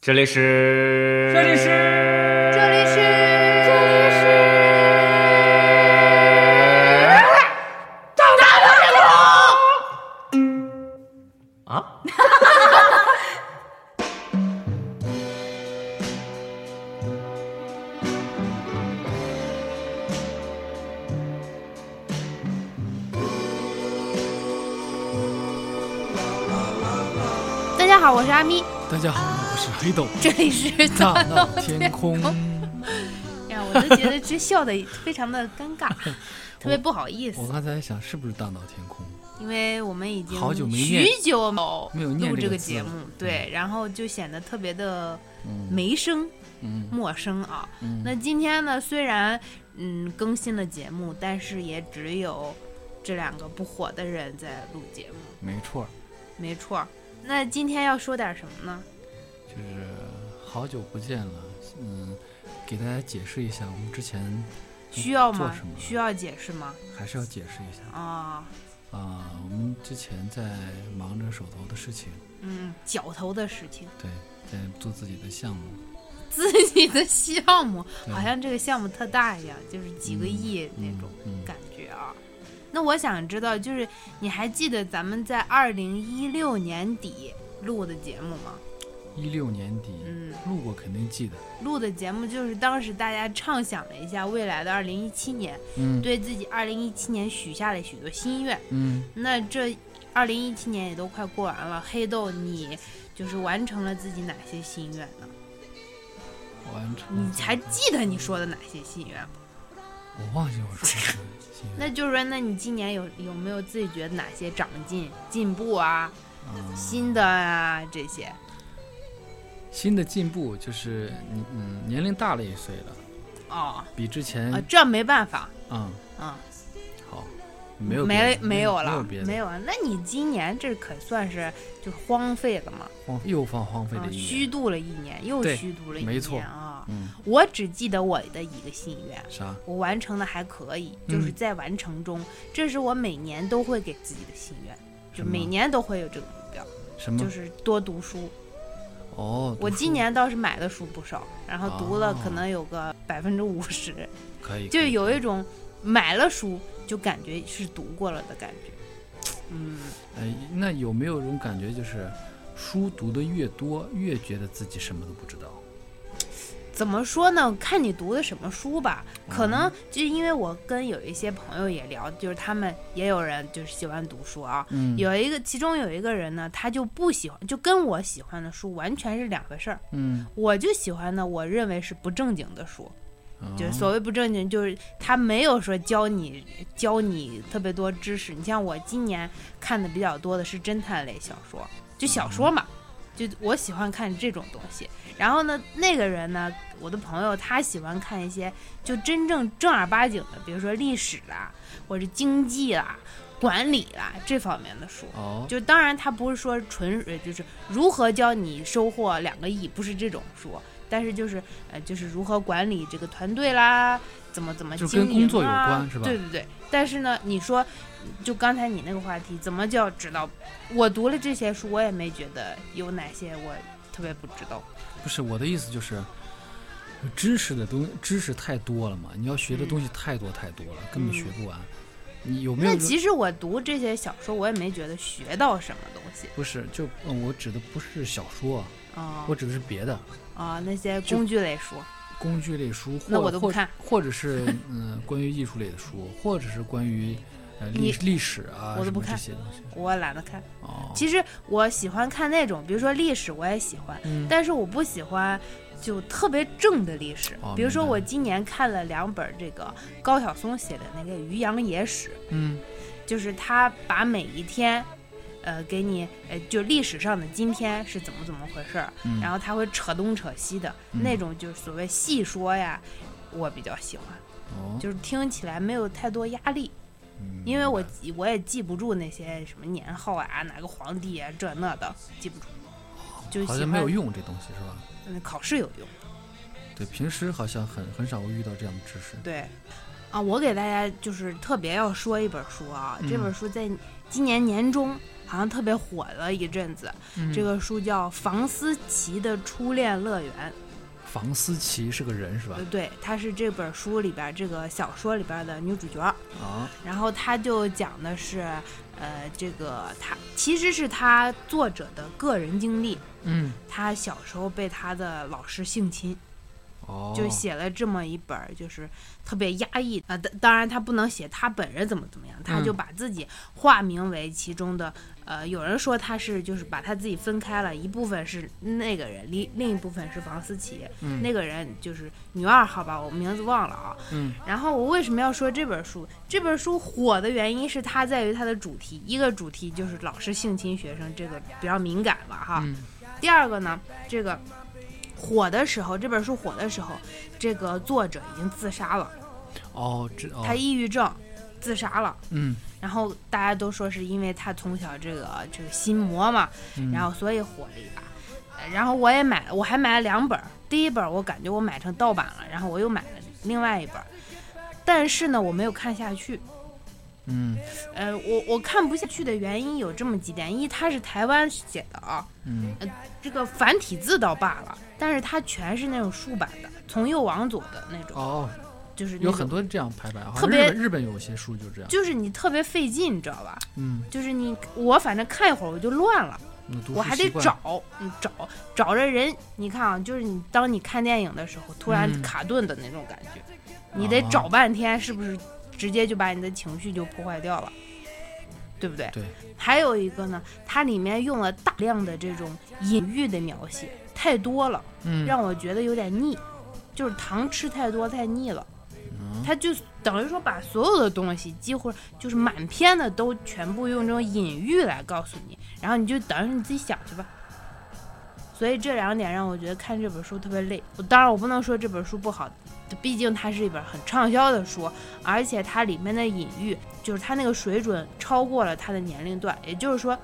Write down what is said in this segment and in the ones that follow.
这里是，这里是，这里是，我是黑豆，这里是大闹闹天空。呀，我都觉得这笑的非常的尴尬，特别不好意思我，刚才想是不是大闹天空？因为我们已经好久没念许久没没有录这个节目，对，然后就显得特别的嗯没声、嗯陌生啊。嗯，那今天呢，虽然嗯更新了节目，但是也只有这两个不火的人在录节目，没错儿，没错儿。那今天要说点什么呢？就是好久不见了。嗯，给大家解释一下，我们之前需要吗做什么？需要解释吗？还是要解释一下啊，啊。我们之前在忙着手头的事情，嗯，脚头的事情，对，在做自己的项目，自己的项目，好像这个项目特大一样，就是几个亿那种感觉啊。那我想知道，就是你还记得咱们在二零一六年底录的节目吗？一六年底嗯，录过，肯定记得。录的节目就是当时大家畅想了一下未来的二零一七年，嗯对自己二零一七年许下了许多心愿。嗯，那这二零一七年也都快过完了，黑豆你就是完成了自己哪些心愿呢？完成。你还记得你说的哪些心愿吗？我忘记我说的心愿那就是说，那你今年有有没有自己觉得哪些长进、进步啊、啊新的啊这些？新的进步就是你嗯年龄大了一岁了，哦，比之前啊，这没办法，嗯嗯，好，没有别没没有了，没有啊。那你今年这可算是就荒废了嘛？荒又放荒废啊的，一虚，度了一年，又虚度了一年没错啊！嗯，我只记得我的一个心愿，啥？我完成的还可以，嗯就是在完成中，这是我每年都会给自己的心愿，就每年都会有这个目标，什么？就是多读书。哦，我今年倒是买的书不少，然后读了哦可能有个百分之五十，可以，就是有一种买了书就感觉是读过了的感觉。嗯，哎，那有没有一种感觉，就是书读的越多，越觉得自己什么都不知道？怎么说呢？看你读的什么书吧。可嗯能就因为我跟有一些朋友也聊，就是他们也有人就是喜欢读书啊。嗯，有一个，其中有一个人呢，他就不喜欢，就跟我喜欢的书完全是两回事儿。嗯，我就喜欢呢，我认为是不正经的书。就所谓不正经，就是他没有说教你教你特别多知识。你像我今年看的比较多的是侦探类小说，就小说嘛，就我喜欢看这种东西。然后呢，那个人呢，我的朋友他喜欢看一些就真正正儿八经的，比如说历史啦，或者经济啦、管理啦这方面的书。哦，就当然，他不是说纯呃，就是如何教你收获两个亿，不是这种书，但是就是呃，就是如何管理这个团队啦，怎么怎么就经营跟工作有啊关是吧对对对。但是呢，你说，就刚才你那个话题，怎么叫知道？我读了这些书，我也没觉得有哪些我特别不知道。不是我的意思，就是知识的东知识太多了嘛，你要学的东西太多太多了，根本学不完。你有没有那？其实我读这些小说，我也没觉得学到什么东西不是，就嗯，我指的不是小说，啊我指的是别的啊，那些工具类书，工具类书，那我都不看或者是嗯关于艺术类的书，或者是关于呃历你历史啊我都不看些东西。我懒得看。哦，其实我喜欢看那种，比如说历史，我也喜欢，嗯但是我不喜欢就特别正的历史。哦比如说，我今年看了两本这个高晓松写的那个《渔阳野史》，嗯就是他把每一天，呃，给你呃，就历史上的今天是怎么怎么回事儿，嗯，然后他会扯东扯西的、嗯那种，就是所谓细说呀，我比较喜欢，哦，就是听起来没有太多压力。嗯因为我记我也记不住那些什么年号啊，哪个皇帝啊，这那的记不住，就好像没有用这东西是吧？嗯，考试有用。对，平时好像很很少会遇到这样的知识。对，啊，我给大家就是特别要说一本书啊，这嗯本书在今年年中好像特别火了一阵子。嗯这个书叫《房思琪的初恋乐园》，房思琪是个人是吧呃，？对，她是这本书里边这个小说里边的女主角。啊，然后他就讲的是，呃，这个他其实是他作者的个人经历。嗯，他小时候被他的老师性侵，哦，就写了这么一本，就是特别压抑啊。当当然，他不能写他本人怎么怎么样，他就嗯把自己化名为其中的。呃，有人说他是就是把他自己分开了，一部分是那个人，另另一部分是房思琪。嗯那个人就是女二号吧，我名字忘了啊。嗯然后我为什么要说这本书？这本书火的原因是它在于它的主题，一个主题就是老师性侵学生，这个比较敏感了哈。嗯第二个呢，这个火的时候，这本书火的时候，这个作者已经自杀了，哦，这哦他抑郁症自杀了。嗯然后大家都说是因为他从小这个这个心魔嘛，嗯，然后所以火了一把。呃然后我也买了，我还买了两本。第一本我感觉我买成盗版了，然后我又买了另外一本，但是呢我没有看下去。嗯呃，我我看不下去的原因有这么几点：一，它是台湾写的啊，嗯这个繁体字倒罢了，但是它全是那种竖版的，从右往左的那种，哦，就是有很多这样排版，好特别日本有些书就这样，就是你特别费劲，你知道吧？嗯，就是你我反正看一会儿我就乱了，我还得找，你找找着人，你看啊，就是你当你看电影的时候，突然嗯卡顿的那种感觉，你得哦找半天，是不是直接就把你的情绪就破坏掉了？对不对？对。还有一个呢，它里面用了大量的这种隐喻的描写，太多了，嗯，让我觉得有点腻，就是糖吃太多太腻了。他就等于说把所有的东西几乎就是满篇的都全部用这种隐喻来告诉你，然后你就等于你自己想去吧。所以这两点让我觉得看这本书特别累。我当然我不能说这本书不好，毕竟它是一本很畅销的书，而且它里面的隐喻就是它那个水准超过了他的年龄段，也就是说。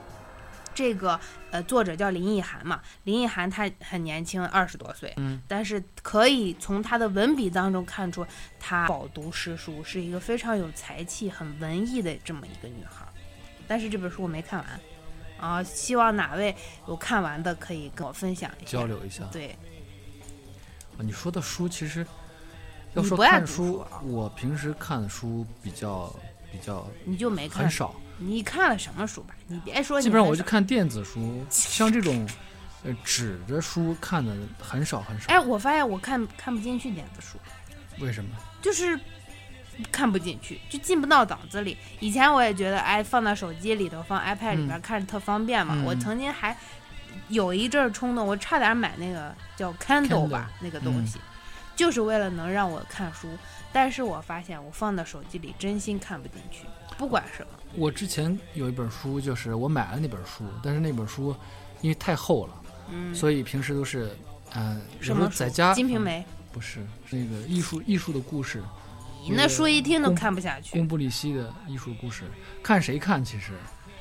这个呃，作者叫林奕涵嘛，林奕涵她很年轻，二十多岁，嗯但是可以从她的文笔当中看出，她饱读诗书，是一个非常有才气、很文艺的这么一个女孩儿。但是这本书我没看完，啊，希望哪位有看完的可以跟我分享一下。交流一下。对，啊你说的书其实要说看书书啊，我平时看书比较比较你就没看很，少，你看了什么书吧？你别说你基本上我就看电子书，像这种呃纸的书看的很少很少。哎，我发现我看看不进去电子书，为什么？就是看不进去，就进不到脑子里。以前我也觉得，哎，放到手机里头，放 iPad 里边嗯看着特方便嘛。嗯我曾经还有一阵儿冲动，我差点买那个叫 Kindle 吧，那个东嗯西，就是为了能让我看书。但是我发现我放到手机里真心看不进去，不管什么。我之前有一本书，就是我买了那本书，但是那本书因为太厚了，嗯，所以平时都是呃，什么在家嗯金瓶梅，不是是那个艺术艺术的故事，你那书一听都看不下去。贡布里希的艺术故事，看谁看其实。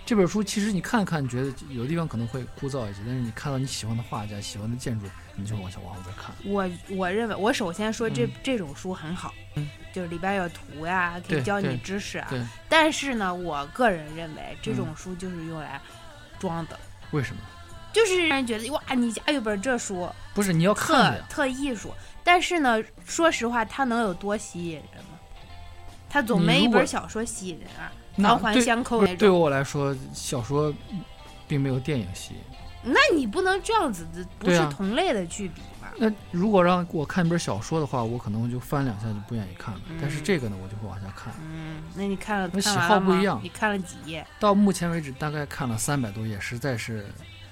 这本书其实你看看，觉得有的地方可能会枯燥一些，但是你看到你喜欢的画家、喜欢的建筑，你就往下往后边看。我我认为，我首先说这、嗯这种书很好，嗯就是里边有图呀，可以教你知识啊。对，但是呢，我个人认为这种嗯书就是用来装的，为什么？就是让人觉得哇，你家有本这书，不是你要看特艺术。但是呢，说实话，它能有多吸引人吗？它总没一本小说吸引人啊，那环环相扣不是对那种。我来说，小说并没有电影吸引。那你不能这样子的，不是同类的去比嘛？那如果让我看一本小说的话，我可能就翻两下就不愿意看了。但是嗯这个呢，我就会往下看。嗯，那你看了那喜好不一样你看了几页？到目前为止，大概看了三百多页，实在是，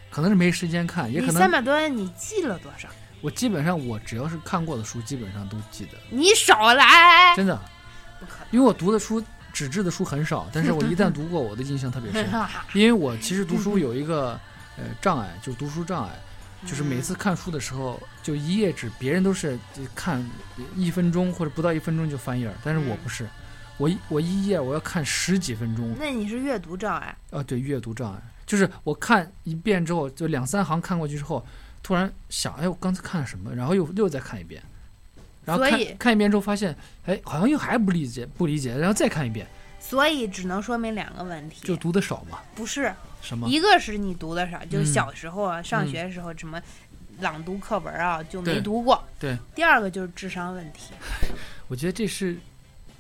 可能是没时间看，也可能三百多页，你记了多少？我基本上我只要是看过的书，基本上都记得，你少来！真的，不可能因为我读的书纸质的书很少，但是 我一旦读过，我的印象特别深。因为我其实读书有一个 呃障碍，就是读书障碍，就是每次看书的时候，就一页纸，别人都是看一分钟或者不到一分钟就翻页儿，但是我不是，我一我一页我要看十几分钟。那你是阅读障碍，啊，对，阅读障碍，就是我看一遍之后，就两三行看过去之后，突然想，哎，我刚才看了什么，然后又又再看一遍，然后看看一遍之后发现，哎，好像又还不理解不理解，然后再看一遍，所以只能说明两个问题，就读的少嘛？不是什么？一个是你读的少，就是嗯小时候啊，上学的时候什么朗读课文啊就没读过。对，第二个就是智商问题，我觉得这是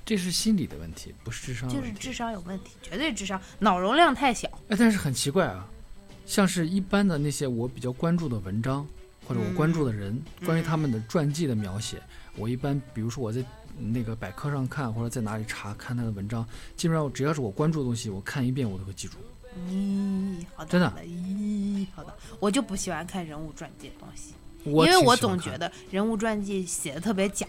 这是心理的问题，不是智商。就是智商有问题，绝对智商脑容量太小。哎，但是很奇怪啊，像是一般的那些我比较关注的文章，或者我关注的人，关于他们的传记的描写，我一般比如说我在那个百科上看，或者在哪里查看他的文章，基本上只要是我关注的东西，我看一遍我都会记住。咦，好的，真的。咦，好的，我就不喜欢看人物传记的东西，因为我总觉得人物传记写的特别假。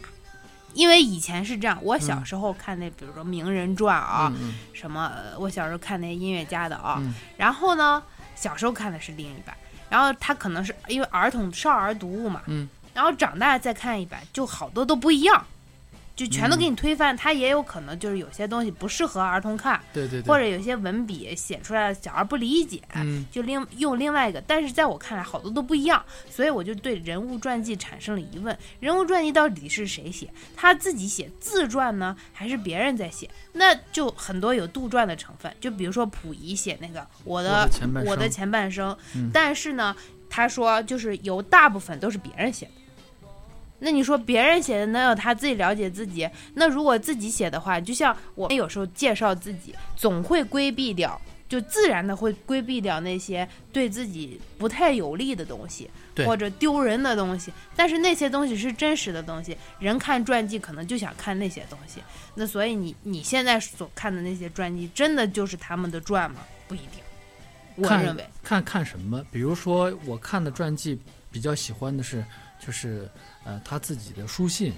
因为以前是这样，我小嗯。时候看那，比如说名人传啊，嗯什么，呃我小时候看那音乐家的啊，嗯。然后呢，小时候看的是另一版，然后他可能是因为儿童少儿读物嘛，嗯，然后长大再看一版，就好多都不一样，就全都给你推翻。他也有可能就是有些东西不适合儿童看，对对对，或者有些文笔写出来小孩不理解，嗯就另用另外一个。但是在我看来，好多都不一样，所以我就对人物传记产生了疑问：人物传记到底是谁写？他自己写自传呢，还是别人在写？那就很多有杜撰的成分。就比如说溥仪写那个我我的的前半生我的前半生，嗯但是呢，他说就是有大部分都是别人写的。那你说别人写的能有他自己了解自己？那如果自己写的话，就像我们有时候介绍自己，总会规避掉，就自然的会规避掉那些对自己不太有利的东西，或者丢人的东西。但是那些东西是真实的东西，人看传记可能就想看那些东西。那所以你你现在所看的那些传记，真的就是他们的传吗？不一定。我看认为，看看什么？比如说我看的传记比较喜欢的是，就是呃他自己的书信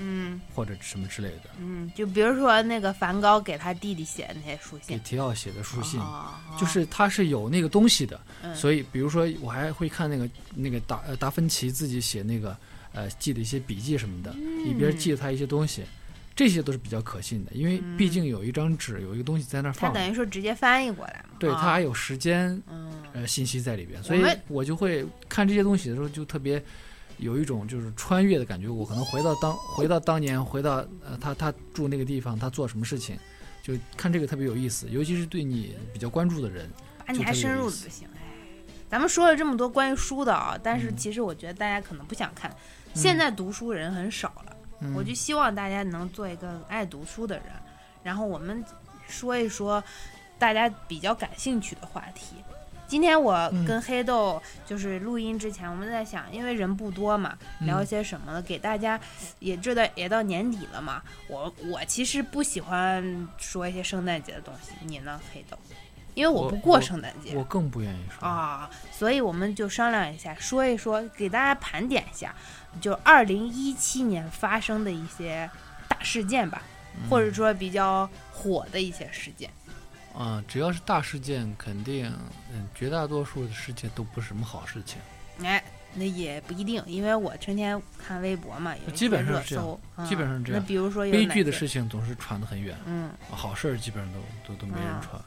嗯或者什么之类的，嗯，就比如说那个梵高给他弟弟写的那些书信，给提奥写的书信。哦就是他是有那个东西的，嗯所以比如说我还会看那个那个达呃达芬奇自己写那个呃记的一些笔记什么的，里边记了他一些东西，这些都是比较可信的，因为毕竟有一张纸有一个东西在那儿放着，他等于说直接翻译过来嘛。对，啊它还有时间嗯呃信息在里边，所以我就会看这些东西的时候就特别有一种就是穿越的感觉，我可能回到当回到当年，回到呃他他住那个地方，他做什么事情，就看这个特别有意思，尤其是对你比较关注的人，把你还深入的不行，哎。咱们说了这么多关于书的啊，但是嗯其实我觉得大家可能不想看。现在读书人很少了，嗯我就希望大家能做一个爱读书的人。然后我们说一说大家比较感兴趣的话题。今天我嗯跟黑豆就是录音之前，我们在想，因为人不多嘛，聊些什么呢？给大家也这段也到年底了嘛。我我其实不喜欢说一些圣诞节的东西，你呢，黑豆？因为我我不过圣诞节我更不愿意说。啊，所以我们就商量一下，说一说，给大家盘点一下，就二零一七年发生的一些大事件吧，嗯或者说比较火的一些事件。啊、只要是大事件，肯定嗯绝大多数的事件都不是什么好事情。哎，那也不一定，因为我成天看微博嘛，有基本上是这样基本上是这样那比如说有悲剧的事情总是传得很远，嗯，好事儿基本上都都都没人啊传。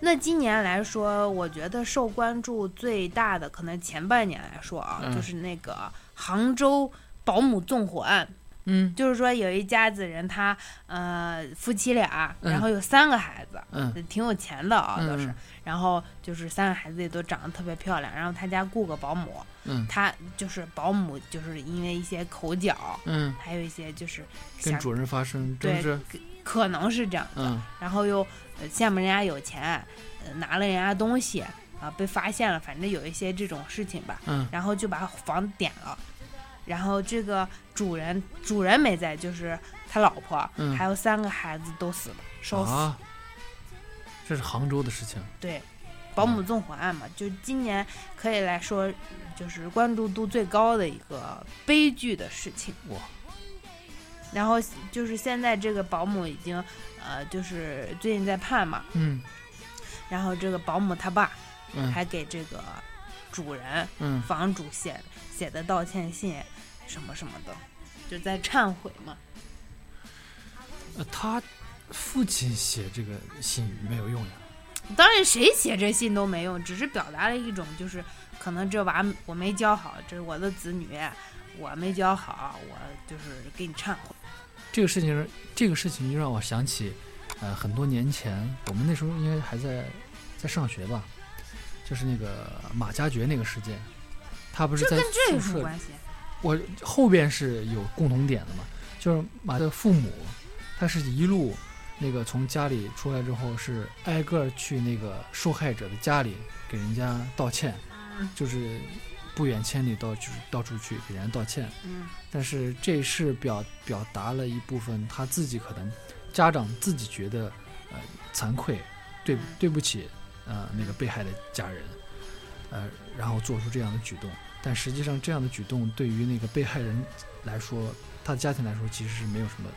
那今年来说，我觉得受关注最大的，可能前半年来说啊，嗯就是那个杭州保姆纵火案。嗯。就是说有一家子人他，呃夫妻俩，嗯。然后有三个孩子，嗯。挺有钱的啊，都是。嗯。然后就是三个孩子也都长得特别漂亮，然后他家雇个保姆，嗯。他就是保姆，就是因为一些口角，嗯，还有一些就是跟主人发生对争执。可能是这样的，嗯。然后又呃羡慕人家有钱，呃拿了人家东西啊，被发现了，反正有一些这种事情吧，嗯。然后就把房点了，然后这个主人主人没在，就是他老婆、嗯还有三个孩子都死了，烧死。啊，这是杭州的事情。对，保姆纵火案嘛，就今年可以来说，就是关注度最高的一个悲剧的事情。哇！然后就是现在这个保姆已经，呃，就是最近在判嘛，嗯然后这个保姆他爸嗯还给这个主人、嗯房主写写的道歉信，什么什么的，就在忏悔嘛。呃，他父亲写这个信没有用呀。当然，谁写这信都没用，只是表达了一种就是可能这娃我没教好，这是我的子女，我没教好，我就是给你忏悔。这个事情，这个事情就让我想起，呃，很多年前，我们那时候应该还在在上学吧，就是那个马加爵那个事件，他不是在这跟这有什么关系？我后边是有共同点的嘛，就是马的父母，他是一路那个从家里出来之后，是挨个去那个受害者的家里给人家道歉，嗯就是不远千里到就是到处去给人家道歉。嗯但是这是表表达了一部分他自己可能家长自己觉得呃惭愧，对嗯对不起呃那个被害的家人，呃然后做出这样的举动。但实际上这样的举动对于那个被害人来说，他的家庭来说其实是没有什么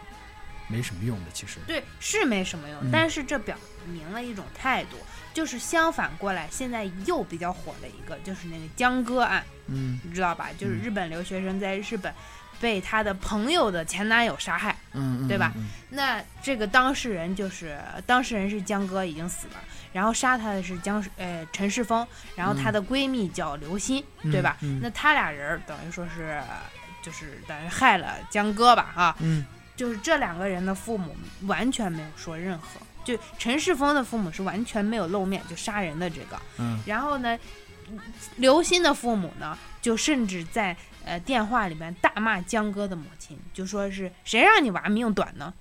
没什么用的。其实，对，是没什么用，嗯但是这表明了一种态度，就是相反过来，现在又比较火的一个，就是那个江歌案，嗯你知道吧？就是嗯日本留学生在日本被他的朋友的前男友杀害。嗯，嗯对吧？嗯那这个当事人就是当事人是江歌，已经死了，然后杀他的是江呃陈世峰，然后她的闺蜜叫刘鑫，嗯对吧？嗯那他俩人儿等于说是就是等于害了江哥吧啊，嗯就是这两个人的父母完全没有说任何，就陈世峰的父母是完全没有露面，就杀人的这个，嗯然后呢，刘鑫的父母呢，就甚至在呃电话里面大骂江哥的母亲，就说是谁让你娃命短呢？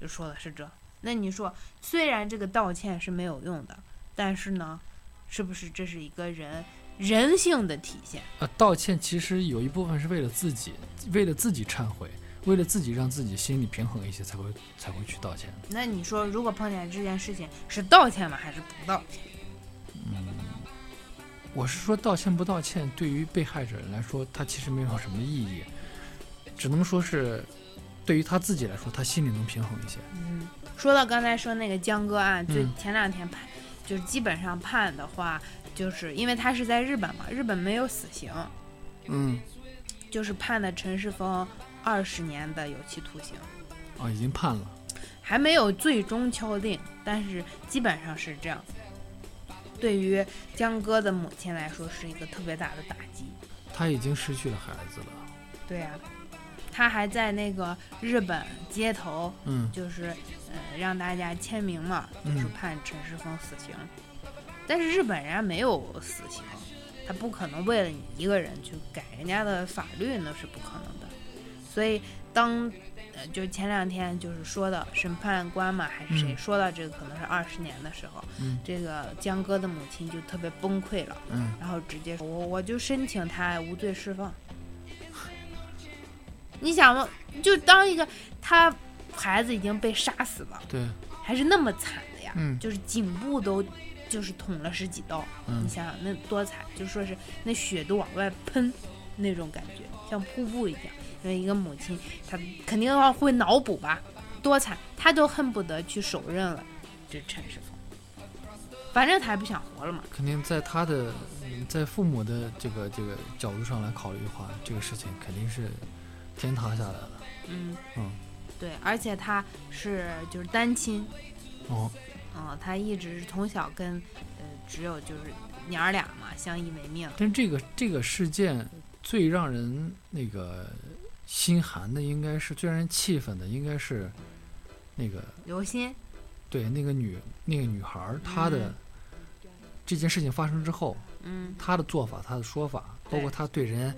就说的是这。那你说，虽然这个道歉是没有用的，但是呢，是不是这是一个人人性的体现？呃，道歉其实有一部分是为了自己，为了自己忏悔，为了自己让自己心里平衡一些，才会才会去道歉。那你说，如果碰见这件事情，是道歉吗？还是不道歉？嗯我是说，道歉不道歉，对于被害者来说，他其实没有什么意义，只能说是对于他自己来说，他心里能平衡一些。嗯，说到刚才说那个江歌案，最嗯前两天判，就是基本上判的话，就是因为他是在日本嘛，日本没有死刑，嗯，就是判的陈世峰二十年的有期徒刑，哦，已经判了。还没有最终敲定，但是基本上是这样。对于江歌的母亲来说，是一个特别大的打击。他已经失去了孩子了。对呀、他还在那个日本街头，嗯就是呃让大家签名嘛，就是嗯判陈世峰死刑。但是日本人家没有死刑，他不可能为了你一个人去改人家的法律，那是不可能的。所以当呃就前两天就是说的审判官嘛，还是谁、嗯说到这个可能是二十年的时候，嗯这个江歌的母亲就特别崩溃了，嗯然后直接说我我就申请他无罪释放。你想嘛，就当一个他孩子已经被杀死了，对，还是那么惨的呀，嗯就是颈部都就是捅了十几刀，嗯你想想那多惨，就说是那血都往外喷那种感觉，像瀑布一样。因为一个母亲，她肯定要会脑补吧，多惨，她都恨不得去手刃了这陈世峰，反正她也不想活了嘛。肯定在他的嗯在父母的这个这个角度上来考虑的话，这个事情肯定是天塌下来了。嗯。嗯。对，而且他是就是单亲，哦，哦，他一直是从小跟呃只有就是娘儿俩嘛相依为命。但这个这个事件最让人那个心寒的，应该是最让人气愤的，应该是那个刘鑫，对那个女那个女孩儿，她的嗯。这件事情发生之后，嗯。她的做法，她的说法，包括她对人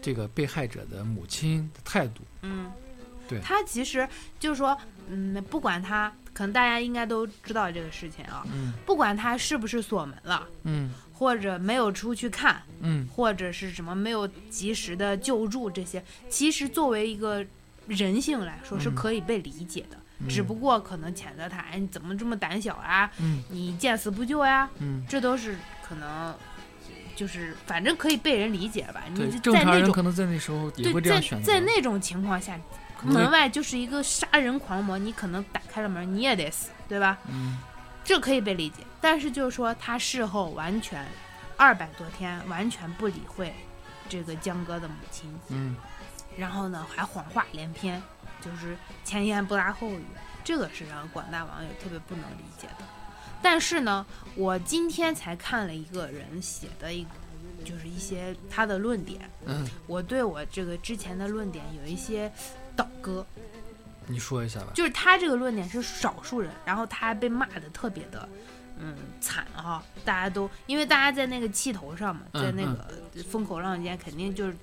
这个被害者的母亲的态度，嗯，对。他其实就是说，嗯，不管他，可能大家应该都知道这个事情啊，嗯。不管他是不是锁门了，嗯。或者没有出去看，嗯。或者是什么没有及时的救助这些，其实作为一个人性来说是嗯可以被理解的，嗯，只不过可能谴责他，哎，你怎么这么胆小啊？嗯你见死不救呀？嗯，这都是可能，就是反正可以被人理解吧。你，正常人在那种可能在那时候也对，会这样在选择，在那种情况下，门外就是一个杀人狂魔，你可能打开了门，你也得死，对吧？嗯这可以被理解。但是就是说，他事后完全二百多天完全不理会这个江哥的母亲，嗯然后呢还谎话连篇，就是前言不搭后语，这个是让广大网友特别不能理解的。但是呢，我今天才看了一个人写的一就是一些他的论点。嗯，我对我这个之前的论点有一些倒戈，你说一下吧。就是他这个论点是少数人，然后他还被骂的特别的，嗯，惨哈、大家都因为大家在那个气头上嘛，嗯在那个风口浪尖，肯定就是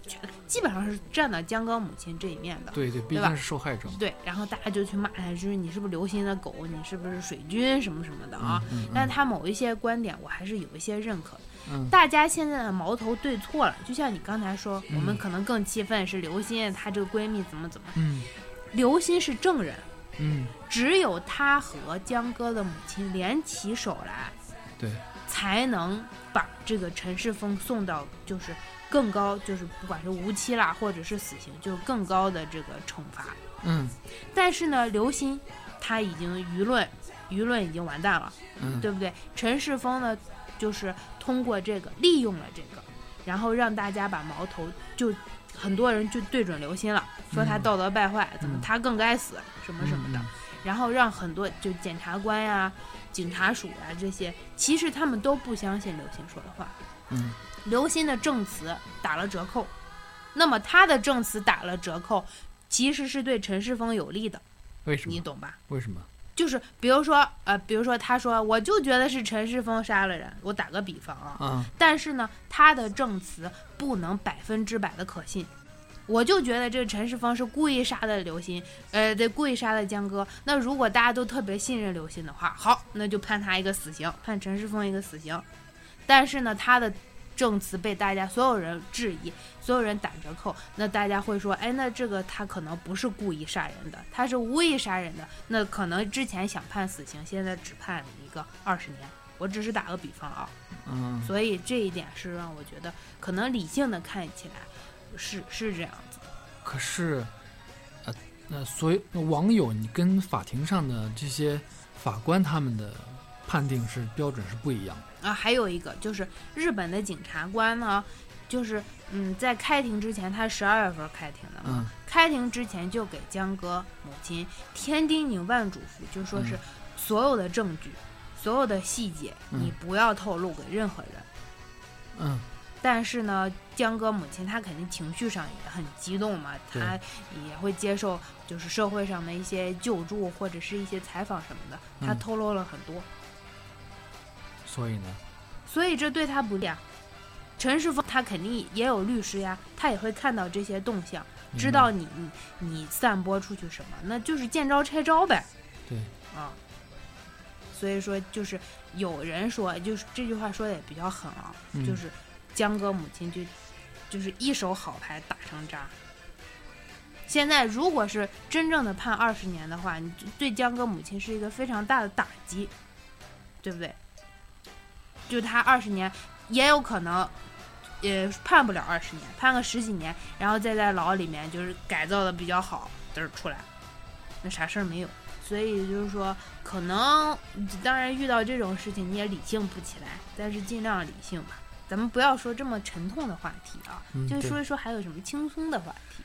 基本上是站到江歌母亲这一面的。对对，毕竟是受害者。对，然后大家就去骂他，就是你是不是刘鑫的狗，你是不是水军什么什么的啊？嗯嗯但他某一些观点，我还是有一些认可的。嗯大家现在的矛头对错了，就像你刚才说，我们嗯可能更气愤是刘鑫，她这个闺蜜怎么怎么。嗯刘鑫是证人，嗯，只有他和江歌的母亲联起手来，对，才能把这个陈世峰送到就是更高，就是不管是无期啦，或者是死刑，就是更高的这个惩罚。嗯但是呢，刘鑫他已经舆论舆论已经完蛋了，嗯对不对？陈世峰呢，就是通过这个利用了这个，然后让大家把矛头就很多人就对准刘鑫了，说他嗯道德败坏，怎么嗯他更该死什么什么的，嗯然后让很多就检察官呀、警察署呀这些，其实他们都不相信刘鑫说的话，嗯刘鑫的证词打了折扣，那么他的证词打了折扣，其实是对陈世峰有利的，为什么？你懂吧？为什么？就是比如说，呃，比如说他说，我就觉得是陈世峰杀了人，我打个比方啊，啊但是呢，他的证词不能百分之百的可信。我就觉得这陈世峰是故意杀的刘鑫，呃，对，故意杀的江歌。那如果大家都特别信任刘鑫的话，好，那就判他一个死刑，判陈世峰一个死刑。但是呢，他的证词被大家所有人质疑，所有人打折扣，那大家会说，哎，那这个他可能不是故意杀人的，他是无意杀人的。那可能之前想判死刑，现在只判一个二十年。我只是打个比方啊。嗯所以这一点是让我觉得可能理性的看起来是是这样子。可是，呃，那所以网友，你跟法庭上的这些法官他们的判定是标准是不一样的。啊，还有一个就是日本的警察官呢，就是嗯，在开庭之前，他十二月份开庭的嘛，嗯开庭之前就给江歌母亲千叮咛万嘱咐，就说是嗯所有的证据、所有的细节，嗯你不要透露给任何人。嗯但是呢，江哥母亲她肯定情绪上也很激动嘛，对她也会接受就是社会上的一些救助或者是一些采访什么的，她嗯透露了很多，所以呢，所以这对他不利啊。陈世峰他肯定也有律师呀，他也会看到这些动向，知道你你你散播出去什么，那就是见招拆招呗。对啊，所以说就是有人说，就是这句话说的也比较狠啊，嗯就是江哥母亲就就是一手好牌打成渣。现在如果是真正的判二十年的话，你对江哥母亲是一个非常大的打击，对不对？就他二十年也有可能，也判不了二十年，判个十几年，然后再在牢里面就是改造的比较好，嘚儿出来，那啥事儿没有。所以就是说，可能当然遇到这种事情你也理性不起来，但是尽量理性吧。咱们不要说这么沉痛的话题啊，就说一说还有什么轻松的话题。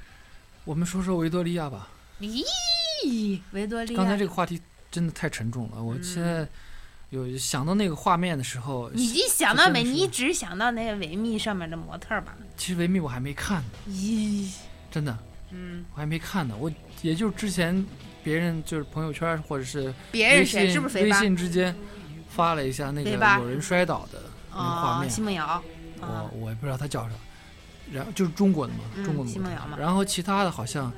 我们说说维多利亚吧。咦，维多利亚，刚才这个话题真的太沉重了，我嗯现在有想到那个画面的时候，你一想到没？你只想到那个维密上面的模特吧？其实维密我还没看呢，咦，真的。嗯，我还没看呢。我也就是之前别人就是朋友圈或者是别人微谁？信微是不是肥八？信之间发了一下那个有人摔倒的那个画哦，面，奚梦瑶，我啊，我也不知道他叫啥，然后就是中国的嘛，嗯中国的嘛。然后其他的好像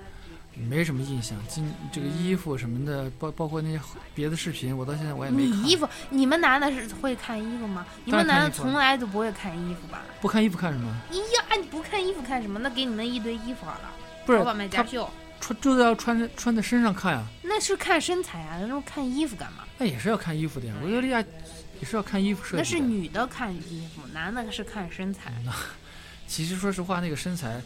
没什么印象，今这个衣服什么的，包包括那些别的视频，我到现在我也没看。你衣服，你们男的是会看衣服吗？你们男的从来都不会看衣服吧？不看衣服看什么？哎呀，你不看衣服看什么？那给你们一堆衣服好了，淘宝卖家秀，穿就是要穿在穿在身上看呀，那是看身材啊，那看衣服干嘛？那也是要看衣服的呀。维多利亚也是要看衣服设计。那是女的看衣服，男的是看身材。其实说实话，那个身材，嗯、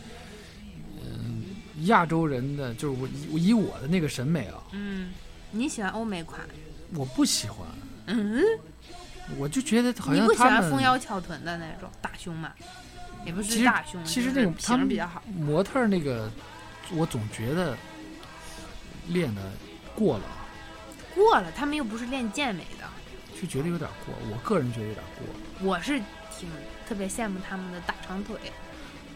亚洲人的就是我以以我的那个审美啊，嗯，你喜欢欧美款？我不喜欢，嗯，我就觉得好像你不喜欢丰腰翘臀的那种大胸嘛？也不是大胸，其实就是那种他们型比较好。模特儿那个，我总觉得练的过了，过了，他们又不是练健美的。就觉得有点过。我个人觉得有点过。我是挺特别羡慕他们的大长腿，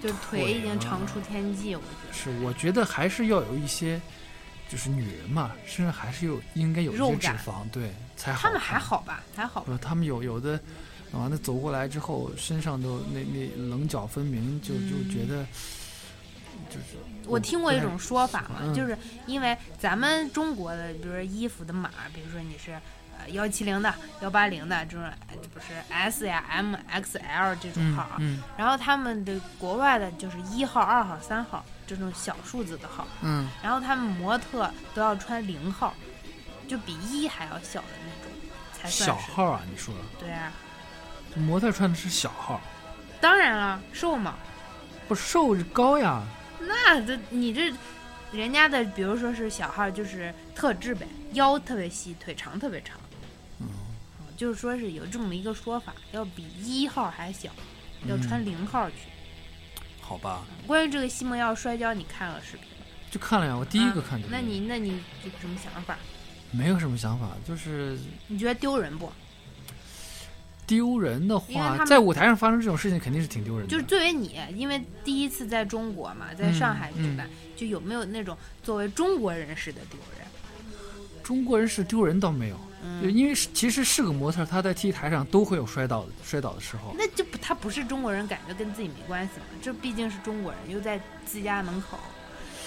就腿腿已经长出天际，我觉得。是，我觉得还是要有一些，就是女人嘛，身上还是有应该有一些脂肪，对，才好。他们还。好吧，还好吧。不，他们有有的，完了走过来之后，身上都那那棱角分明，就就觉得，就是我听过一种说法嘛，嗯就是因为咱们中国的，比如说衣服的码，比如说你是呃幺七零的、幺八零的这种，呃不是 S 呀、M、XL 这种嗯号啊，嗯然后他们的国外的就是一号、二号、三号这种小数字的号，嗯，然后他们模特都要穿零号，就比一还要小的那种，才算是。小号啊，你说，对啊，模特穿的是小号，当然了，瘦嘛，不瘦是高呀，那这你这人家的，比如说是小号，就是特质呗，腰特别细，腿长特别长。就是说是有这么一个说法，要比一号还小，要穿嗯零号去。好吧，关于这个西蒙要摔跤，你看了视频吗？就看了呀，我第一个啊看这个，那你那你有什么想法？没有什么想法，就是你觉得丢人不？丢人的话，在舞台上发生这种事情肯定是挺丢人的。就是作为你，因为第一次在中国嘛，在上海举嗯办，就有没有那种作为中国人士的丢人？中国人是丢人倒没有，就嗯，因为是其实是个模特，他在 T 台上都会有摔倒的摔倒的时候。那就不他不是中国人，感觉跟自己没关系嘛。这毕竟是中国人，又在自家门口，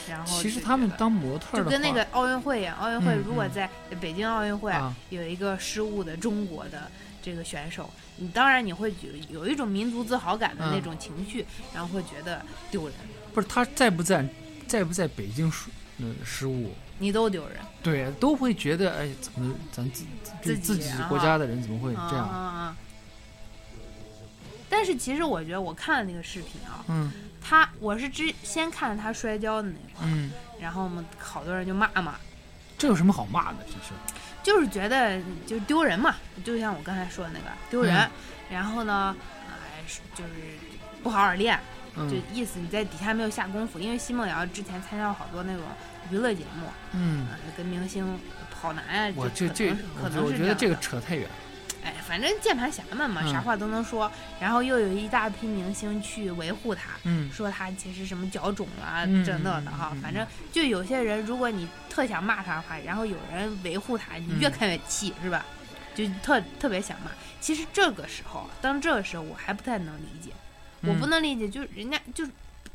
然后其实他们当模特的，就跟那个奥运会一样，奥运会如果在北京奥运会啊，有一个失误的中国的这个选手，你当然你会觉有一种民族自豪感的那嗯种情绪，然后会觉得丢人，不是他在不在在不在北京失呃失误，你都丢人，对，都会觉得哎，怎么咱自自己自己啊国家的人怎么会这啊样？啊啊！但是其实我觉得我看了那个视频啊，嗯他我是之先看他摔跤的那块儿，嗯，然后我们好多人就骂嘛，这有什么好骂的？其实，就是觉得就丢人嘛，就像我刚才说的那个丢人，嗯然后呢，哎、是就是不好好练，就嗯意思你在底下没有下功夫，因为奚梦瑶之前参加了好多那种娱乐节目，嗯啊、，跟明星跑男啊，我就这这可能是，我觉得这个扯太远。哎，反正键盘侠们嘛，嗯啥话都能说，然后又有一大批明星去维护他。嗯说他其实什么脚肿了，嗯这那的哈，反正就有些人，如果你特想骂他的话，然后有人维护他，你越嗯看越气，是吧？就特特别想骂。其实这个时候，当这个时候，我还不太能理解，我不嗯能理解，就是人家就是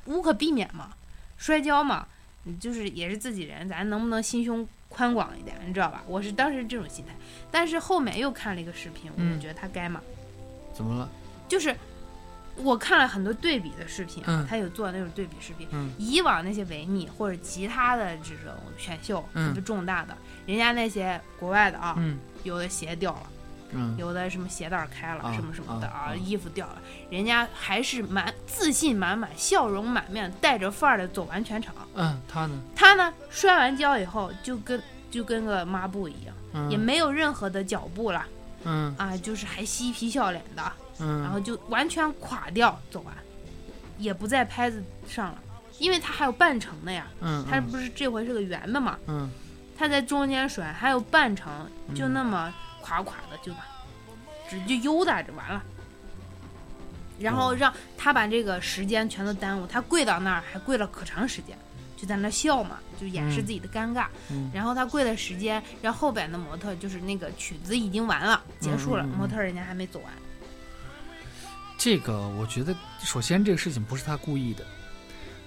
无可避免嘛，摔跤嘛，你就是也是自己人，咱能不能心胸宽广一点，你知道吧？我是当时这种心态，但是后面又看了一个视频，我嗯就觉得他该骂，怎么了？就是我看了很多对比的视频他有做那种对比视频。嗯以往那些维密或者其他的这种选秀嗯特别重大的，人家那些国外的啊，嗯有的鞋掉了，嗯有的什么鞋带儿开了，啊什么什么的啊啊衣服掉了，人家还是满自信满满、笑容满面、带着范儿的走完全场。嗯，他呢？他呢，摔完跤以后就跟就跟个抹布一样，嗯也没有任何的脚步了嗯啊，就是还嬉皮笑脸的，嗯，然后就完全垮掉走完，也不在拍子上了，因为他还有半程的呀，嗯他不是这回是个圆的嘛，嗯他在中间甩，还有半程就嗯那么垮垮的就完，只就悠达着完了。然后哦让他把这个时间全都耽误，他跪到那儿还跪了可长时间，就在那儿笑嘛，就掩饰嗯自己的尴尬。嗯然后他跪的时间，让后边的模特就是那个曲子已经完了，结束了，模特人家还没走完。这个我觉得，首先这个事情不是他故意的。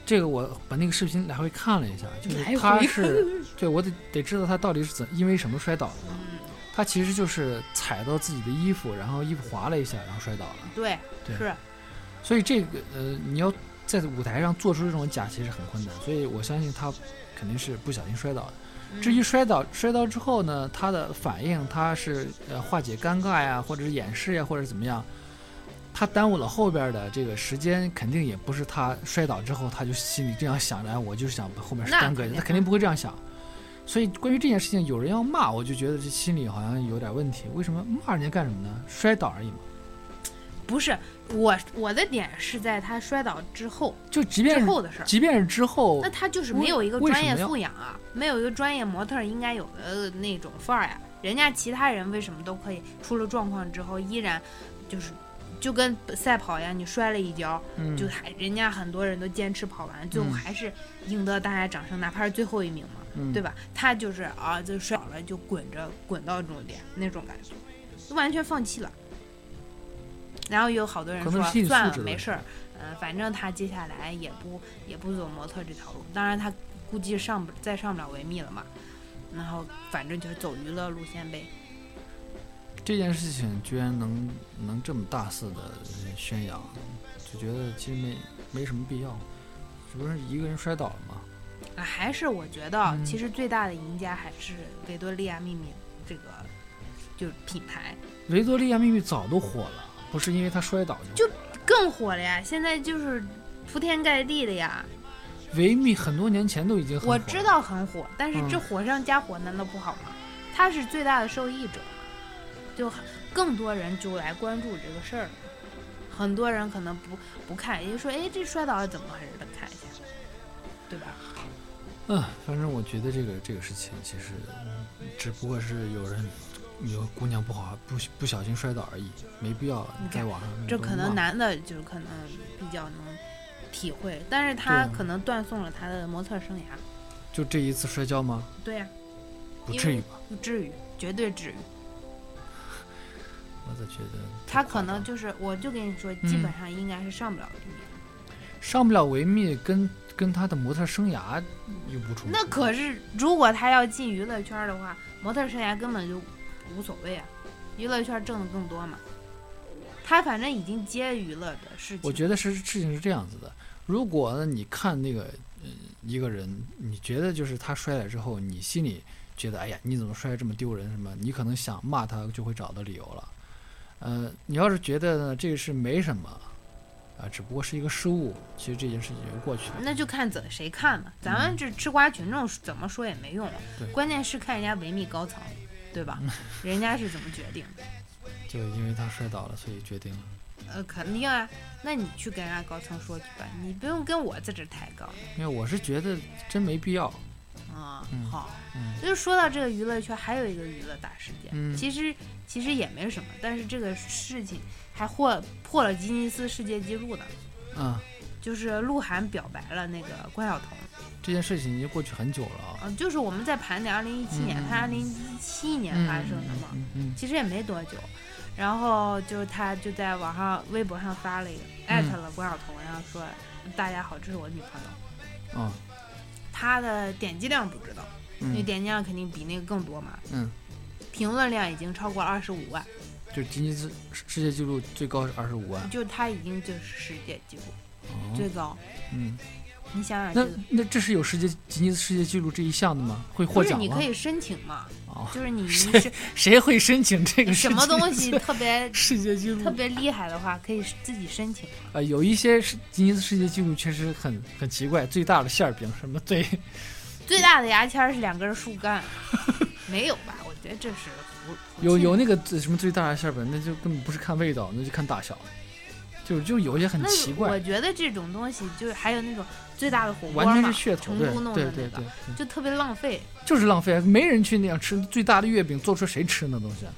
这个我把那个视频来回看了一下，就是他 是，对我得得知道他到底是怎因为什么摔倒的。嗯，他其实就是踩到自己的衣服，然后衣服滑了一下，然后摔倒了。对，对是，所以这个呃，你要在舞台上做出这种假，其实很困难。所以我相信他肯定是不小心摔倒的。嗯至于摔倒摔倒之后呢，他的反应，他是呃化解尴尬呀，或者是掩饰呀，或者怎么样，他耽误了后边的这个时间，肯定也不是他摔倒之后他就心里这样想着，哎，我就是想把后面是耽搁，肯定他肯定不会这样想。所以关于这件事情，有人要骂，我就觉得这心里好像有点问题。为什么骂人家干什么呢？摔倒而已嘛。不是我我的点是在他摔倒之后就即便后的事儿。即便是之后那，他就是没有一个专业素养啊，没有一个专业模特应该有的那种范儿呀。人家其他人为什么都可以出了状况之后依然就是就跟赛跑一样，你摔了一跤，嗯，就还人家很多人都坚持跑完，最后嗯还是赢得大家掌声，哪怕是最后一名嘛，嗯对吧？他就是啊，就摔倒了就滚着滚到终点那种感觉，就完全放弃了。然后有好多人说算了没事儿，嗯、反正他接下来也不也不走模特这条路，当然他估计上不再上不了维密了嘛，然后反正就是走娱乐路线呗。这件事情居然能能这么大肆的宣扬，就觉得其实没没什么必要，这不是一个人摔倒了嘛。啊，还是我觉得，嗯其实最大的赢家还是维多利亚秘密这个就是品牌维多利亚秘密早都火了，不是因为他摔倒就就更火了呀，现在就是铺天盖地的呀。维密很多年前都已经很火了我知道很火，但是这嗯火上加火难道不好吗？他是最大的受益者，就很更多人就来关注这个事儿。很多人可能不不看，也就说，哎，这摔倒了怎么回事？得看一下，对吧？嗯，反正我觉得这个这个事情其实嗯只不过是有人有姑娘不好不不小心摔倒而已，没必要你在网上这可能男的就可能比较能体会，但是他啊可能断送了他的模特生涯。就这一次摔跤吗？对呀、不至于吧？不至于，绝对至于。我咋觉得他可能就是，我就跟你说，嗯基本上应该是上不了维密。上不了维密，跟跟他的模特生涯又不冲突。那可是，如果他要进娱乐圈的话，模特生涯根本就无所谓啊，娱乐圈挣的更多嘛。他反正已经接娱乐的事情，我觉得是事情是这样子的，如果呢你看那个呃一个人，你觉得就是他摔了之后，你心里觉得哎呀你怎么摔得这么丢人什么，你可能想骂他就会找到理由了。呃，你要是觉得呢这个是没什么，啊、只不过是一个失误，其实这件事情就过去了。那就看怎谁看嘛。咱们这吃瓜群众怎么说也没用，嗯对关键是看人家维密高层，对吧？人家是怎么决定的？就因为他摔倒了，所以决定了。呃，肯定啊。那你去跟人家高层说去吧，你不用跟我在这抬杠没有我是觉得真没必要。啊。嗯好，嗯就是说到这个娱乐圈，还有一个娱乐大事件，嗯其实其实也没什么，但是这个事情还获破了吉尼斯世界纪录呢。啊，就是鹿晗表白了那个关晓彤，这件事情已经过去很久了就是我们在盘点二零一七年，嗯他二零一七年发生的嘛，嗯嗯其实也没多久。然后就是他就在网上微博上发了一个艾特了关晓彤，然后说大家好，这是我女朋友。他的点击量不知道，因为嗯点击量肯定比那个更多嘛。嗯，评论量已经超过二十五万，就吉尼斯世界纪录最高是二十五万。就他已经就是世界纪录哦最高。嗯，你想想那这个，那这是有世界吉尼斯世界纪录这一项的吗？会获奖吗？你可以申请嘛？哦，就是你 你谁谁会申请这个 什么东西 特别世界纪录？特别厉害的话，可以自己申请嘛。呃，有一些是吉尼斯世界纪录确实很很奇怪，最大的馅儿饼什么最最大的牙签儿是两根树干，没有吧？我觉得这是有有那个什么最大的馅儿饼，那就根本不是看味道，那就看大小，就就有一些很奇怪我，觉得这种东西就是还有那种最大的火锅嘛完全是，噱头，对成都弄对的那个对对对，就特别浪费。就是浪费，没人去那样吃最大的月饼，做出谁吃那东西？啊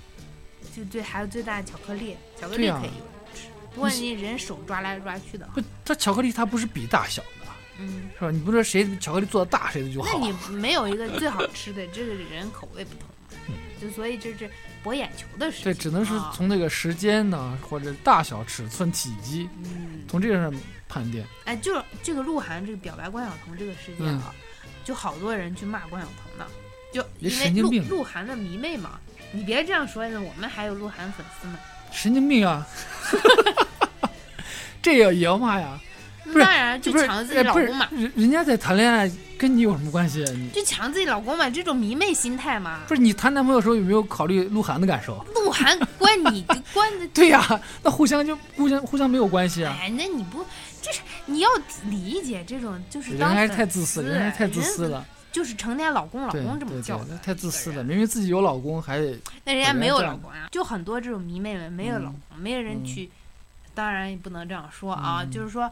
就最还有最大的巧克力，巧克力可以吃，不过你人手抓来抓去的，不，它巧克力它不是比大小的，嗯，是吧？你不说谁巧克力做的大，谁的就好那。你没有一个最好吃的，这个人口味不同嘛，就所以这是博眼球的事对，只能是啊从那个时间呢，或者大小、尺寸、体积，嗯，从这个上判定。哎，就是这个鹿晗这个表白关晓彤这个事件啊，就好多人去骂关晓彤呢，就因为鹿鹿晗的迷妹嘛。你别这样说，我们还有鹿晗粉丝呢。神经病啊！这也也要骂呀？那不是当然就抢自己老公嘛，人人家在谈恋爱，跟你有什么关系啊？你就抢自己老公嘛，这种迷妹心态嘛。不是你谈男朋友的时候有没有考虑鹿晗的感受？鹿晗关你关的，对呀、那互相就互相互相没有关系啊。哎，那你不就是你要理解这种就是当人还是太自私，丝人还是太自私了。就是成天老公老公这么叫的，太自私了。明明自己有老公，还得那人家没有老公呀，就很多这种迷妹们没有老嗯公，没有人嗯去，当然也不能这样说啊，嗯就是说，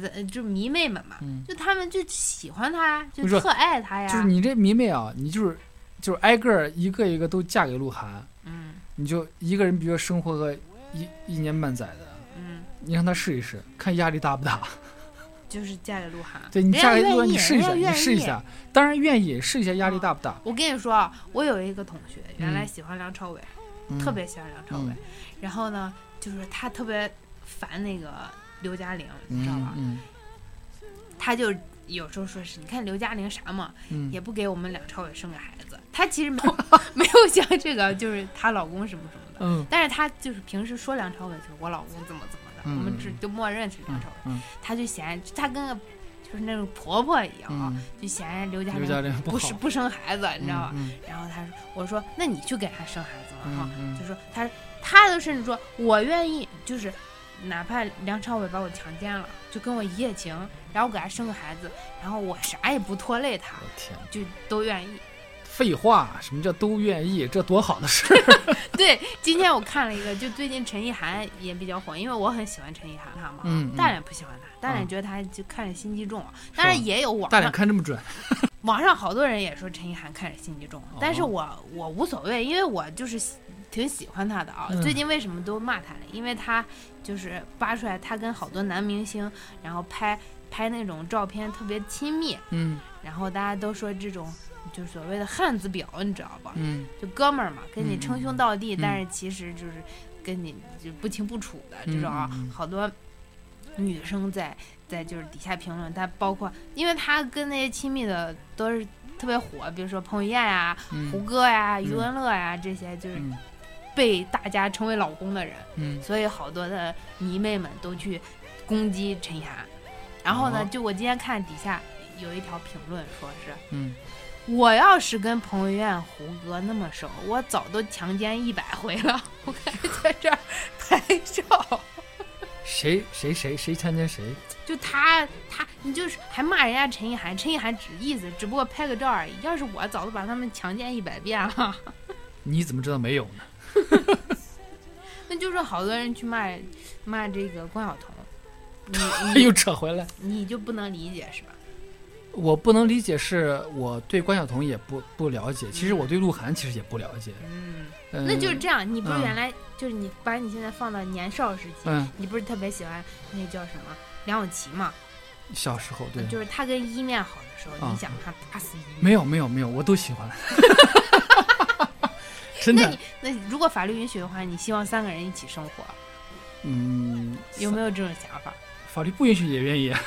呃，呃就迷妹们嘛，嗯，就他们就喜欢他，就特爱他呀，就是你这迷妹啊，你就是就是挨个一个一个都嫁给鹿晗，嗯你就一个人，比如说生活个一一年半载的，嗯你让他试一试，看压力大不大。就是嫁给鹿晗，对你嫁给鹿晗，你试一下，你试一下，当然愿意试一下，压力大不大？我跟你说啊，我有一个同学，原来嗯。喜欢梁朝伟，嗯。特别喜欢梁朝伟，嗯。然后呢，就是他特别烦那个刘嘉玲，你知道吧？嗯。他就有时候说是，你看刘嘉玲啥嘛，嗯。也不给我们梁朝伟生个孩子。她其实没有 没有像这个，就是她老公什么什么的，嗯。但是她就是平时说梁朝伟就是我老公怎么怎么的，嗯。我们只就默认是梁嗯朝伟。嗯她就嫌她跟个就是那种婆婆一样啊，嗯，就嫌刘嘉玲不是，不生孩子，你知道吧？嗯然后她说，我说那你去给她生孩子嘛哈，嗯就说她她都甚至说我愿意，就是哪怕梁朝伟把我强奸了，就跟我一夜情，然后我给他生个孩子，然后我啥也不拖累他，我天，就都愿意。废话，什么叫都愿意？这多好的事儿！对，今天我看了一个，就最近陈意涵也比较火，因为我很喜欢陈意涵她嘛，嗯嗯大脸不喜欢她，大脸嗯觉得她就看着心机重啊，当然也有网大脸上看这么准，网上好多人也说陈意涵看着心机重，但是哦我我无所谓，因为我就是喜挺喜欢他的啊。嗯。最近为什么都骂他呢？因为他就是扒出来他跟好多男明星，然后拍拍那种照片特别亲密，嗯。然后大家都说这种就所谓的汉子婊，你知道吧？嗯？就哥们儿嘛，跟你嗯称兄道弟，嗯但是其实就是跟你就不清不楚的这种好多女生在在就是底下评论，他包括因为他跟那些亲密的都是特别火，比如说彭于晏呀、胡嗯歌呀、余嗯文乐呀这些，就是嗯被大家称为老公的人，嗯所以好多的迷妹们都去攻击陈意涵。然后呢，哦就我今天看底下有一条评论说是。嗯，我要是跟彭于晏、胡歌那么熟，我早都强奸一百回了。我还在这儿拍照，谁谁谁谁强奸谁？就他他，你就是还骂人家陈意涵，陈意涵只意思只不过拍个照而已。要是我，早都把他们强奸一百遍了。你怎么知道没有呢？那就是好多人去骂骂这个关晓彤，你又扯回来。你就不能理解是吧？我不能理解，是我对关晓彤也不不了解，其实我对鹿晗其实也不了解。嗯，嗯那就是这样。你不是嗯原来就是你把你现在放到年少时期，嗯，你不是特别喜欢那叫什么梁咏琪吗？小时候对，就是他跟一面好的时候，啊你想他打死一面。没有没有没有，我都喜欢。真的那你，那如果法律允许的话，你希望三个人一起生活，嗯，有没有这种想法？法律不允许也愿意。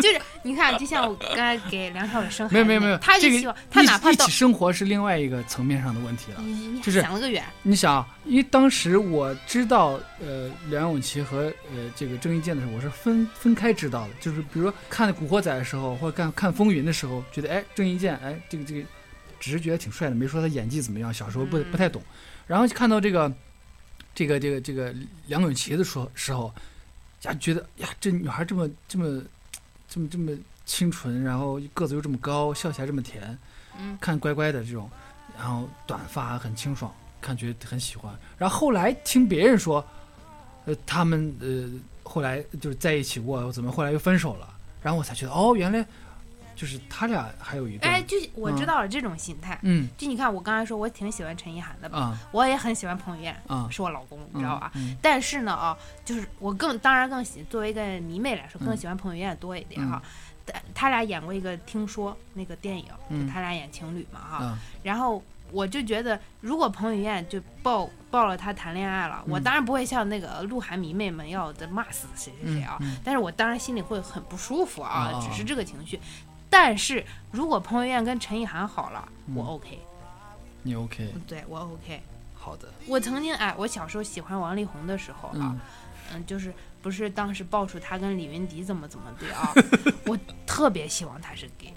就是你看，就像我刚才给梁朝伟生孩子，没有没有没有，他就希望他哪怕到一起生活是另外一个层面上的问题了。就是想了个远，你想啊，因为当时我知道呃梁咏琪和呃这个郑伊健的时候，我是分分开知道的。就是比如说看《古惑仔》的时候，或者看看《风云》的时候，觉得哎郑伊健哎这个这个，只是觉得挺帅的，没说他演技怎么样。小时候不嗯不太懂，然后看到这个这个这个这个梁咏琪的时候时候，呀觉得呀这女孩这么这么这么这么清纯，然后个子又这么高，笑起来这么甜，嗯看乖乖的这种，然后短发很清爽，看觉得很喜欢。然后后来听别人说，呃，他们呃后来就是在一起过，怎么后来又分手了？然后我才觉得哦，原来就是他俩还有一段，哎，就我知道了这种心态。嗯就你看，我刚才说我挺喜欢陈意涵的吧，啊我也很喜欢彭于晏，啊，是我老公，你知道吧？嗯？但是呢，啊，就是我更当然更喜，作为一个迷妹来说，更嗯喜欢彭于晏多一点哈。但他俩演过一个《听说》那个电影，嗯就他俩演情侣嘛哈。啊然后我就觉得，如果彭于晏就抱抱了他谈恋爱了，我嗯当然不会像那个鹿晗迷妹们要的骂死谁谁谁啊，嗯但是我当然心里会很不舒服啊，啊只是这个情绪。但是如果彭于晏跟陈意涵好了，我嗯 OK，你 OK 对我 OK。好的，我曾经哎，我小时候喜欢王力宏的时候啊，嗯。嗯，就是不是当时爆出他跟李云迪怎么怎么的啊，我特别希望他是 gay，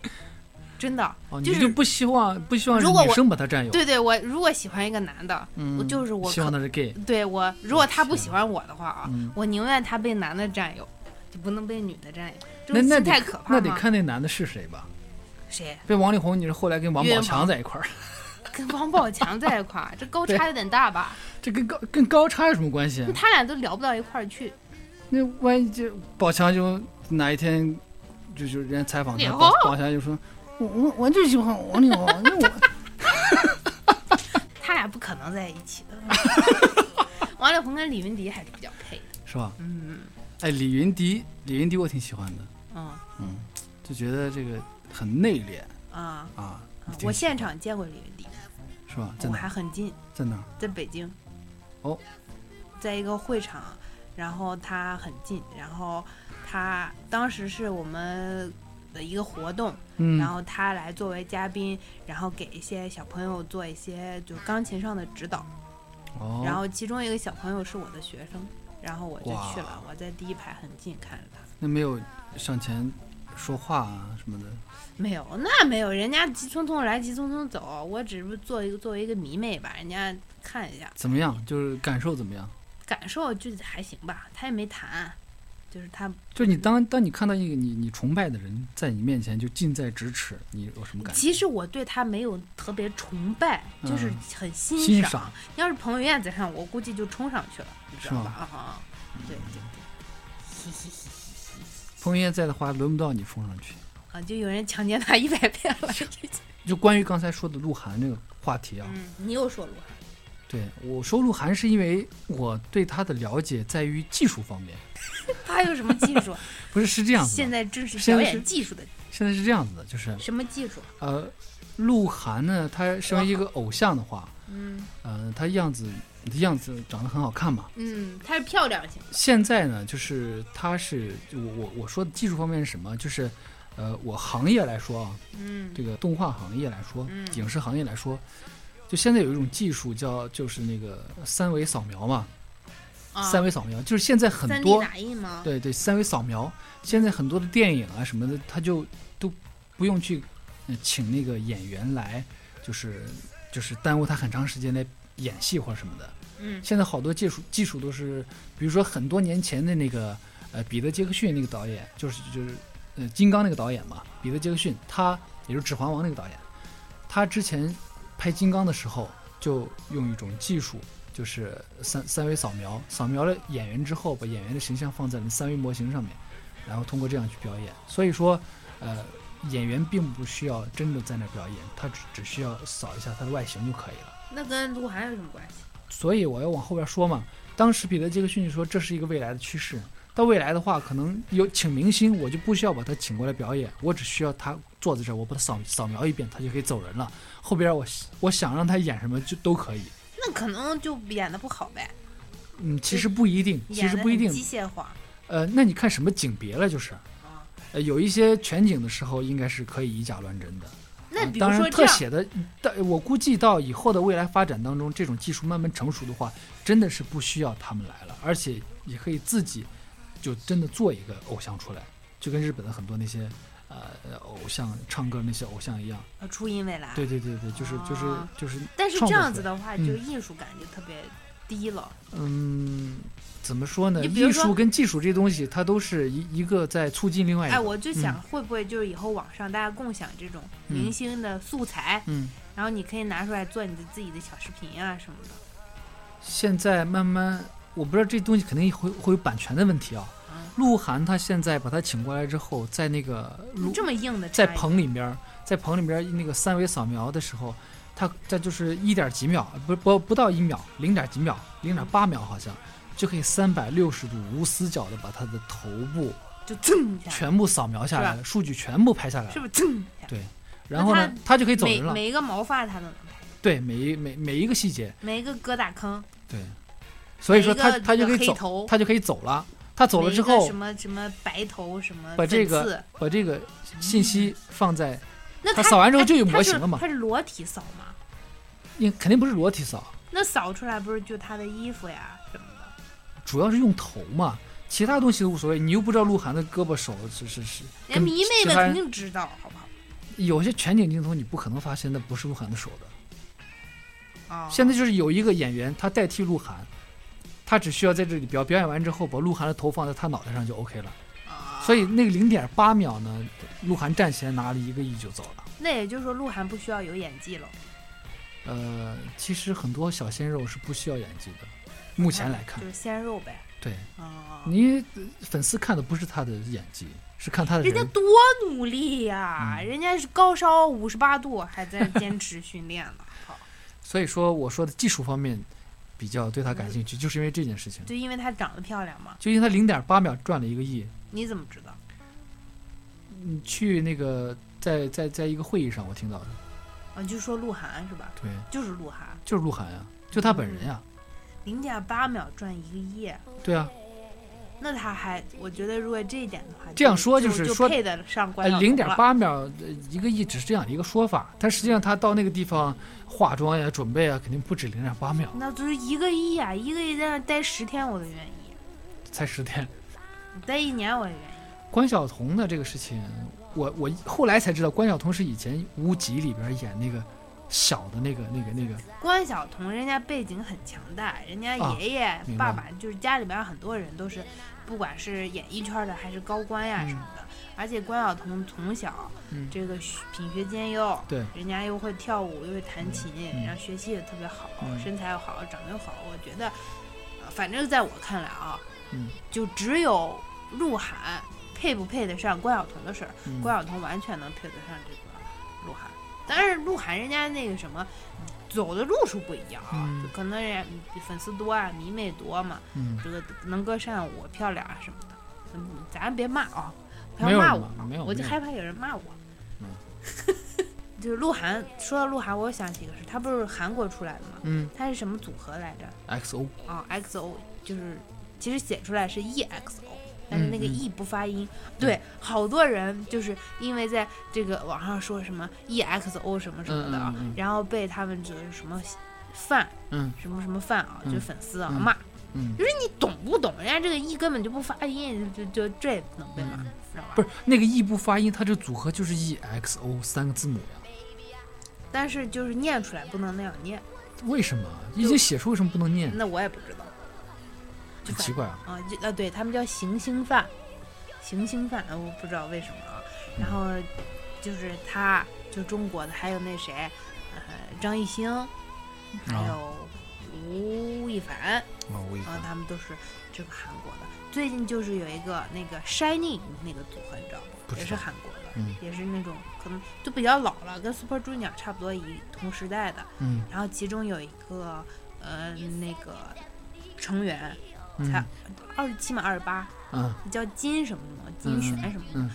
真的，哦，就是你就不希望不希望女如果我生把他占有，对对，我如果喜欢一个男的，嗯，我就是我可希望他是 gay，对我如果他不喜欢我的话啊，嗯，我宁愿他被男的占有，就不能被女的占有，这那那得种心态可怕那得？看那男的是谁吧。谁被王力宏，你是后来跟王宝强在一块儿，跟王宝强在一块儿，这高差有点大吧？这跟高跟高差有什么关系？他俩都聊不到一块儿去，那万一就宝强就哪一天就就人家采访他，宝宝强就说，我我我就喜欢王力宏，那我他俩不可能在一起的。王力宏跟李云迪还是比较配的，是吧？嗯，哎，李云迪，李云迪我挺喜欢的，嗯嗯，就觉得这个很内敛啊，啊。我现场见过李云迪，是吧？在我哪？还很近，在哪儿？在北京。哦，在一个会场，然后他很近，然后他当时是我们的一个活动，嗯，然后他来作为嘉宾，然后给一些小朋友做一些就钢琴上的指导，哦，然后其中一个小朋友是我的学生，然后我就去了，我在第一排很近看着他。那没有上前说话啊什么的。没有，那没有，人家急匆匆来，急匆匆走，我只是做一个作为一个迷妹吧，人家看一下，怎么样？就是感受怎么样？感受就还行吧，他也没弹，就是他就是你当当你看到一个你你崇拜的人在你面前就近在咫尺，你有什么感觉？其实我对他没有特别崇拜，就是嗯很欣赏。欣赏要是彭于晏在上，我估计就冲上去了，你知道是吧？啊哈，对对对，彭于晏在的话，轮不到你冲上去。啊，就有人强奸他一百遍了。就关于刚才说的鹿晗这个话题啊，嗯，你又说鹿晗，对我说鹿晗是因为我对他的了解在于技术方面，他有什么技术？不是是这样子。现在正是表演技术的现在是这样子的，就是什么技术？呃，鹿晗呢，他身为一个偶像的话，嗯呃，他样子样子长得很好看嘛。嗯，他是漂亮型。现在呢，就是他是我我我说的技术方面是什么？就是呃，我行业来说啊，嗯这个动画行业来说，嗯影视行业来说，就现在有一种技术叫就是那个三维扫描嘛，啊，三维扫描就是现在很多打印吗？对对三维扫描，现在很多的电影啊什么的，他就都不用去、呃请那个演员来，就是就是耽误他很长时间来演戏或者什么的。嗯现在好多技术技术都是，比如说很多年前的那个呃彼得杰克逊那个导演，就是就是呃金刚那个导演嘛，彼得杰克逊，他也就是指环王那个导演，他之前拍金刚的时候就用一种技术，就是三三维扫描，扫描了演员之后，把演员的形象放在了三维模型上面，然后通过这样去表演。所以说，呃，演员并不需要真的在那表演，他只只需要扫一下他的外形就可以了。那跟鹿晗有什么关系？所以我要往后边说嘛。当时彼得杰克逊就说这是一个未来的趋势，到未来的话，可能有请明星，我就不需要把他请过来表演，我只需要他坐在这儿，我把它扫扫描一遍，他就可以走人了。后边我我想让他演什么就都可以。那可能就演的不好呗，嗯，其实不一定，其实不一定。机械化呃，那你看什么景别了？就是，啊。呃，有一些全景的时候应该是可以以假乱真的。那比如啊当然说特写的，但我估计到以后的未来发展当中，这种技术慢慢成熟的话，真的是不需要他们来了，而且也可以自己就真的做一个偶像出来，就跟日本的很多那些呃偶像唱歌那些偶像一样。呃初音未来。对对对对，就是就是哦就是，但是这样子的话，嗯就艺术感就特别低了。嗯，怎么说呢？艺术跟技术这东西，它都是一一个在促进另外一个。哎，我就想会不会就是以后网上大家共享这种嗯明星的素材，嗯，然后你可以拿出来做你的自己的小视频啊什么的。现在慢慢，我不知道这东西肯定会会有版权的问题啊。嗯，鹿晗他现在把他请过来之后，在那个鹿这么硬的在棚里边，在棚里边那个三维扫描的时候，他这就是一点几秒，不不不到一秒，零点几秒，零点八秒好像，就可以三百六十度无死角的把他的头部就噌一下，全部扫描下来了，数据全部拍下来了。是不是噌一下？对然后呢那，他就可以走人了。每一个毛发他都能拍，对，每一每每一个细节，每一个疙瘩坑，对，所以说他他就可以走，他就可以走了。他走了之后什，么什么白头什么把这个把这个信息放在，那他扫完之后就有哎模型了嘛他是裸体扫吗？应肯定不是裸体扫，那扫出来不是就他的衣服呀什么的？主要是用头嘛，其他东西都无所谓。你又不知道鹿晗的胳膊手是是是，跟人迷妹们肯定知道，好不好？有些全景镜头你不可能发现那不是鹿晗的手的。啊，现在就是有一个演员他代替鹿晗，他只需要在这里表表演完之后，把鹿晗的头放在他脑袋上就 OK 了。啊所以那个零点八秒呢，鹿晗站起来拿了一个亿就走了。那也就是说，鹿晗不需要有演技了。呃，其实很多小鲜肉是不需要演技的，目前来看就，是鲜肉呗。对啊，你呃粉丝看的不是他的演技，是看他的人。人家多努力呀、嗯人家是高烧五十八度，还在坚持训练呢。好 所以说，我说的技术方面，彼比较对他感兴趣，就是因为这件事情。就因为他长得漂亮嘛。就因为他零点八秒赚了一个亿，你怎么知道？你，去那个在在在一个会议上我听到的，啊，你就说鹿晗是吧？对，就是鹿晗，就是鹿晗呀，就他本人呀，零点八秒赚一个亿，对啊，那他还，我觉得如果这一点的话，这样说就就是说配得上关零点。八秒呃一个亿只是这样一个说法，但实际上他到那个地方化妆呀、准备啊，肯定不止零点八秒，那就是一个亿啊！一个亿在那待十天我都愿意，才十天。待一年我也愿意。关晓彤的这个事情，我我后来才知道，关晓彤是以前《无极》里边演那个小的那个那个那个，关晓彤人家背景很强大，人家啊爷爷、爸爸就是家里边很多人都是，不管是演艺圈的还是高官呀嗯什么的。而且关晓彤从小嗯，这个学品学兼优，对，人家又会跳舞，又会弹琴，嗯然后学习也特别好，嗯身材又好，长得又好。我觉得，呃反正在我看来啊，嗯就只有鹿晗配不配得上关晓彤的事儿，嗯关晓彤完全能配得上这个鹿晗。但是鹿晗人家那个什么，走的路数不一样啊，嗯就可能人家粉丝多啊，迷妹多嘛，嗯，这个能歌善舞、漂亮啊什么的。嗯，咱别骂啊，不要骂我我就害怕有人骂我。嗯 就是鹿晗，说到鹿晗，我想起一个事，他不是韩国出来的吗？嗯他是什么组合来着？，XO，啊、x o 就是其实写出来是 EXO，但是那个 E 不发音。对，好多人就是因为在这个网上说什么 EXO 什么什么的啊，然后被他们就是什么饭嗯什么什么饭啊，就粉丝啊嗯就是，你懂不懂？人家这个 E 根本就不发音，就就就这也能被骂，嗯知道吧？不是那个 E 不发音，它这组合就是 EXO 三个字母呀，但是就是念出来不能那样念，为什么已经写出为什么不能念？那我也不知道。就奇怪啊，啊，就啊，对他们叫行星饭，行星饭，呃我不知道为什么啊。然后就是他，就中国的，还有那谁，呃，张艺兴，还啊有吴亦凡，啊，我以为啊，他们都是这个韩国的。最近就是有一个那个 Shining 那个组合，你知道不？也是韩国的，嗯也是那种可能就比较老了，跟 Super Junior 差不多一同时代的。嗯然后其中有一个呃那个成员嗯才二十七嘛，二十八，嗯。叫金什么什么金璇什么的，嗯，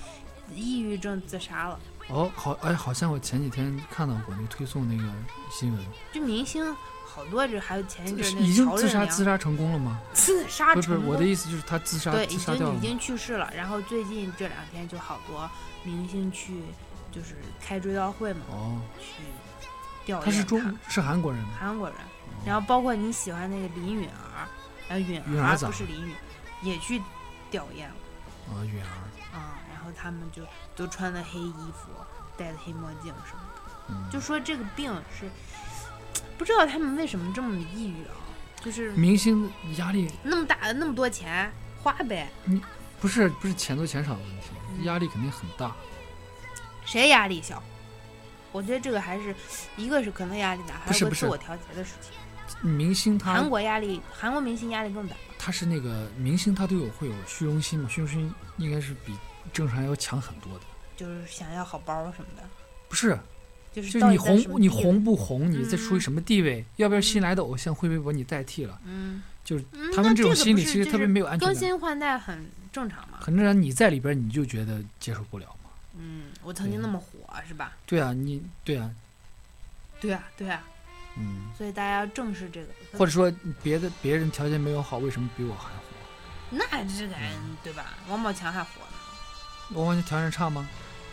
抑郁症自杀了。哦，好，哎，好像我前几天看到过那推送那个新闻，就明星好多，这还有前一阵儿那已经自杀自杀成功了吗？自杀不是不是，成功，我的意思就是他自杀对，已。经已经去世了。然后最近这两天就好多明星去就是开追悼会嘛，哦，去吊唁他是中是韩国人吗？韩国人，然后包括你喜欢那个林允儿，呃，允允儿不是林允，也去吊唁了。啊，允儿，啊、然后他们就都穿的黑衣服，戴的黑墨镜什么的，嗯，就说这个病是不知道他们为什么这么抑郁啊，就是明星压力那么大那么多钱花呗，你不是不是钱多钱少的问题，嗯压力肯定很大。谁压力小？我觉得这个还是一个是可能压力大，还有个不是不是自我调节的事情。明星他韩国压力，韩国明星压力更大。他是那个明星，他都有会有虚荣心嘛，虚荣心应该是比正常人要强很多的。就是想要好包什么的，不是，就是就你红你，红不红，你在处于嗯什么地位，要不要新来的偶像会不会把你代替了？嗯，就是嗯他们这种心理其实特别没有安全感。更新换代很正常嘛。很正常，你在里边你就觉得接受不了嘛。嗯，我曾经那么火是吧？对啊，你对啊，对啊，对啊，嗯，所以大家要正视这个。或者说别的别人条件没有好，为什么比我还火？那这个人嗯对吧？王宝强还火呢，王宝强条件差吗？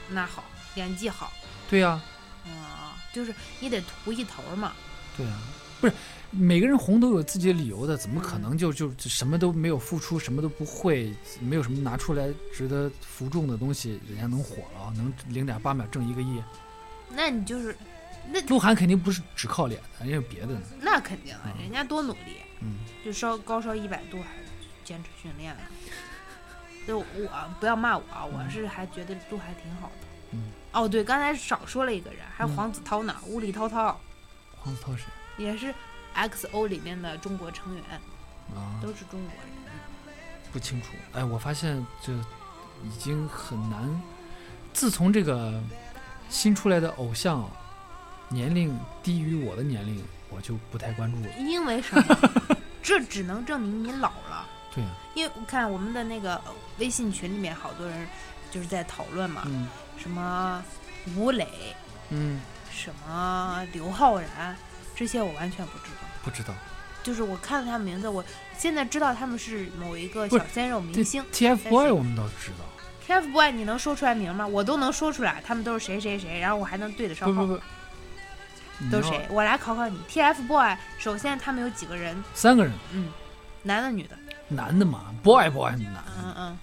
那好，演技好，对呀、嗯，就是你得图一头嘛。对呀、不是每个人红都有自己的理由的，怎么可嗯能就就就什么都没有付出，什么都不会，没有什么拿出来值得服众的东西，人家能火了，能零点八秒挣一个亿？那你就是，那鹿晗肯定不是只靠脸的，人家有别的呢。那肯定啊，嗯人家多努力，嗯，就烧高烧一百度还坚持训练了。就我不要骂我啊，我是还觉得鹿晗挺好的。嗯。哦，对，刚才少说了一个人，还有嗯黄子韬呢，乌里涛涛黄子韬谁也是 XO 里面的中国成员，啊？都是中国人。不清楚。哎，我发现这已经很难。自从这个新出来的偶像年龄低于我的年龄，我我就不太关注了。因为什么？这只能证明你老了。对呀、因为我看我们的那个呃微信群里面好多人就是在讨论嘛，嗯什么吴磊，嗯，什么刘昊然，这些我完全不知道。不知道。就是我看了他们名字，我现在知道他们是某一个小鲜肉明星。TFBOY 我们倒知道。TFBOY 你能说出来名吗？我都能说出来，他们都是谁谁谁，然后我还能对得上号。不不不，都是谁？我来考考你。TFBOY 首先他们有几个人？三个人，嗯，男的女的？男的嘛，boy boy 男。嗯嗯。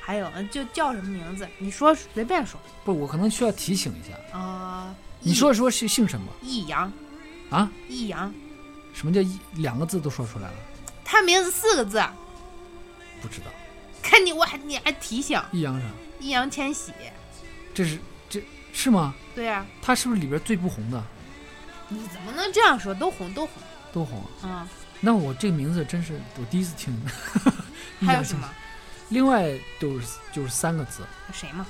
还有嗯就叫什么名字？你说随便说。不，我可能需要提醒一下。啊、你说说姓姓什么易阳，啊？易阳，什么叫一两个字都说出来了？他名字四个字，不知道。看你我还你还提醒易烊啥？易烊千玺。这是这是吗？对呀、他是不是里边最不红的？你怎么能这样说？都红都红。都红。嗯，那我这个名字真是我第一次听。还有什么？另外就是就是三个字。谁嘛？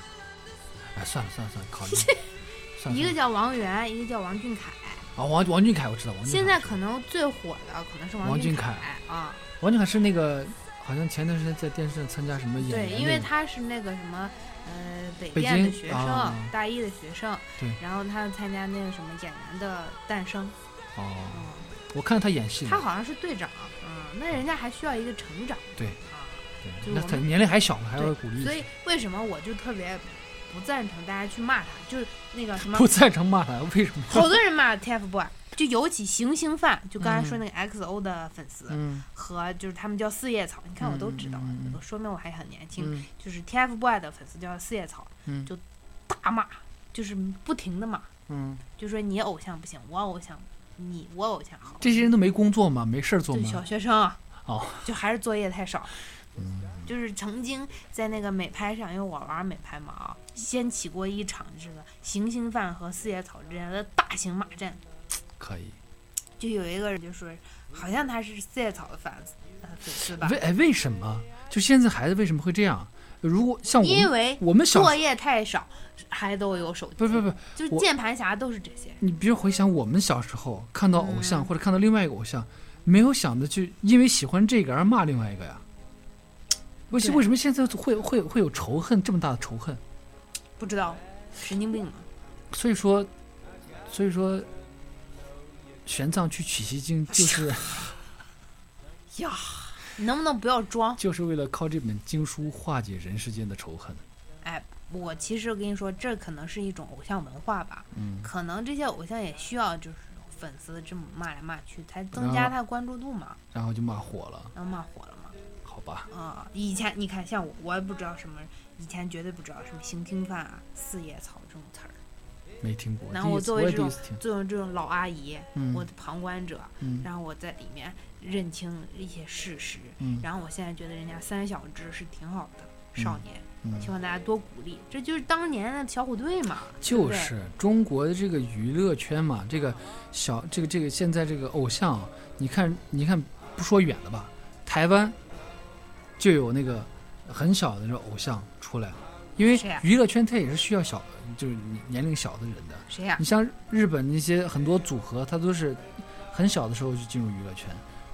哎，算了算了算了，考虑。算了一个叫王源，一个叫王俊凯。啊，王王俊凯我知道，王俊凯现在可能最火的可能是俊王俊凯啊，王俊凯是那个好像前段时间在电视上参加什么演对，因为他是那个什么，呃，北电的学生，啊大一的学生，对然后他参加那个什么演员的诞生，哦，嗯，我看他演戏他好像是队长，嗯，那人家还需要一个成长，对啊，对那他年龄还小呢，还要对鼓励。所以为什么我就特别不赞成大家去骂他，就是那个什么不，赞成骂他，为什么？好多人骂 TFBOY，就尤其行星饭，就刚才说嗯那个 XO 的粉丝。嗯和就是他们叫四叶草，你看我都知道，说明我还很年轻。嗯就是 TFBOYS 的粉丝叫四叶草，嗯就大骂，就是不停的骂，嗯，就说你偶像不行，我偶像，你我偶像好。这些人都没工作吗？没事儿做就小？学生啊，哦，就还是作业太少。嗯 就是曾经在那个美拍上，因为我玩美拍嘛啊，掀起过一场这个行星饭和四叶草之间的大型骂战。可以。就有一个人就说，好像他是四叶草的粉丝呃粉丝吧为，哎为什么？就现在孩子为什么会这样？如果像我们因为我们小作业太少，还都有手机。不不不，就键盘侠都是这些。你比如回想我们小时候看到偶像、嗯或者看到另外一个偶像，没有想着去因为喜欢这个而骂另外一个呀。为什为什么现在会会会有仇恨这么大的仇恨？不知道，神经病嘛。所以说，所以说，玄奘去取西经就是 呀，你能不能不要装？就是为了靠这本经书化解人世间的仇恨。哎，我其实跟你说，这可能是一种偶像文化吧。嗯，可能这些偶像也需要就是粉丝这么骂来骂去，才增加他关注度嘛，然后就骂火了，然后骂火了嘛。好吧？啊、以前你看，像我，我也不知道什么，以前绝对不知道什么行星饭啊、四叶草这种词儿。没听过，然后我作为这种。作为这种老阿姨，嗯。我的旁观者，嗯。然后我在里面认清一些事实，嗯。然后我现在觉得人家三小只是挺好的少年，嗯。希望大家多鼓励，这就是当年的小虎队嘛，就是中国的这个娱乐圈嘛，这个小这个这个现在这个偶像，你看你看不说远的吧，台湾就有那个很小的那种偶像出来了，因为娱乐圈它也是需要小就是年龄小的人的。谁呀、你像日本那些很多组合，它都是很小的时候就进入娱乐圈，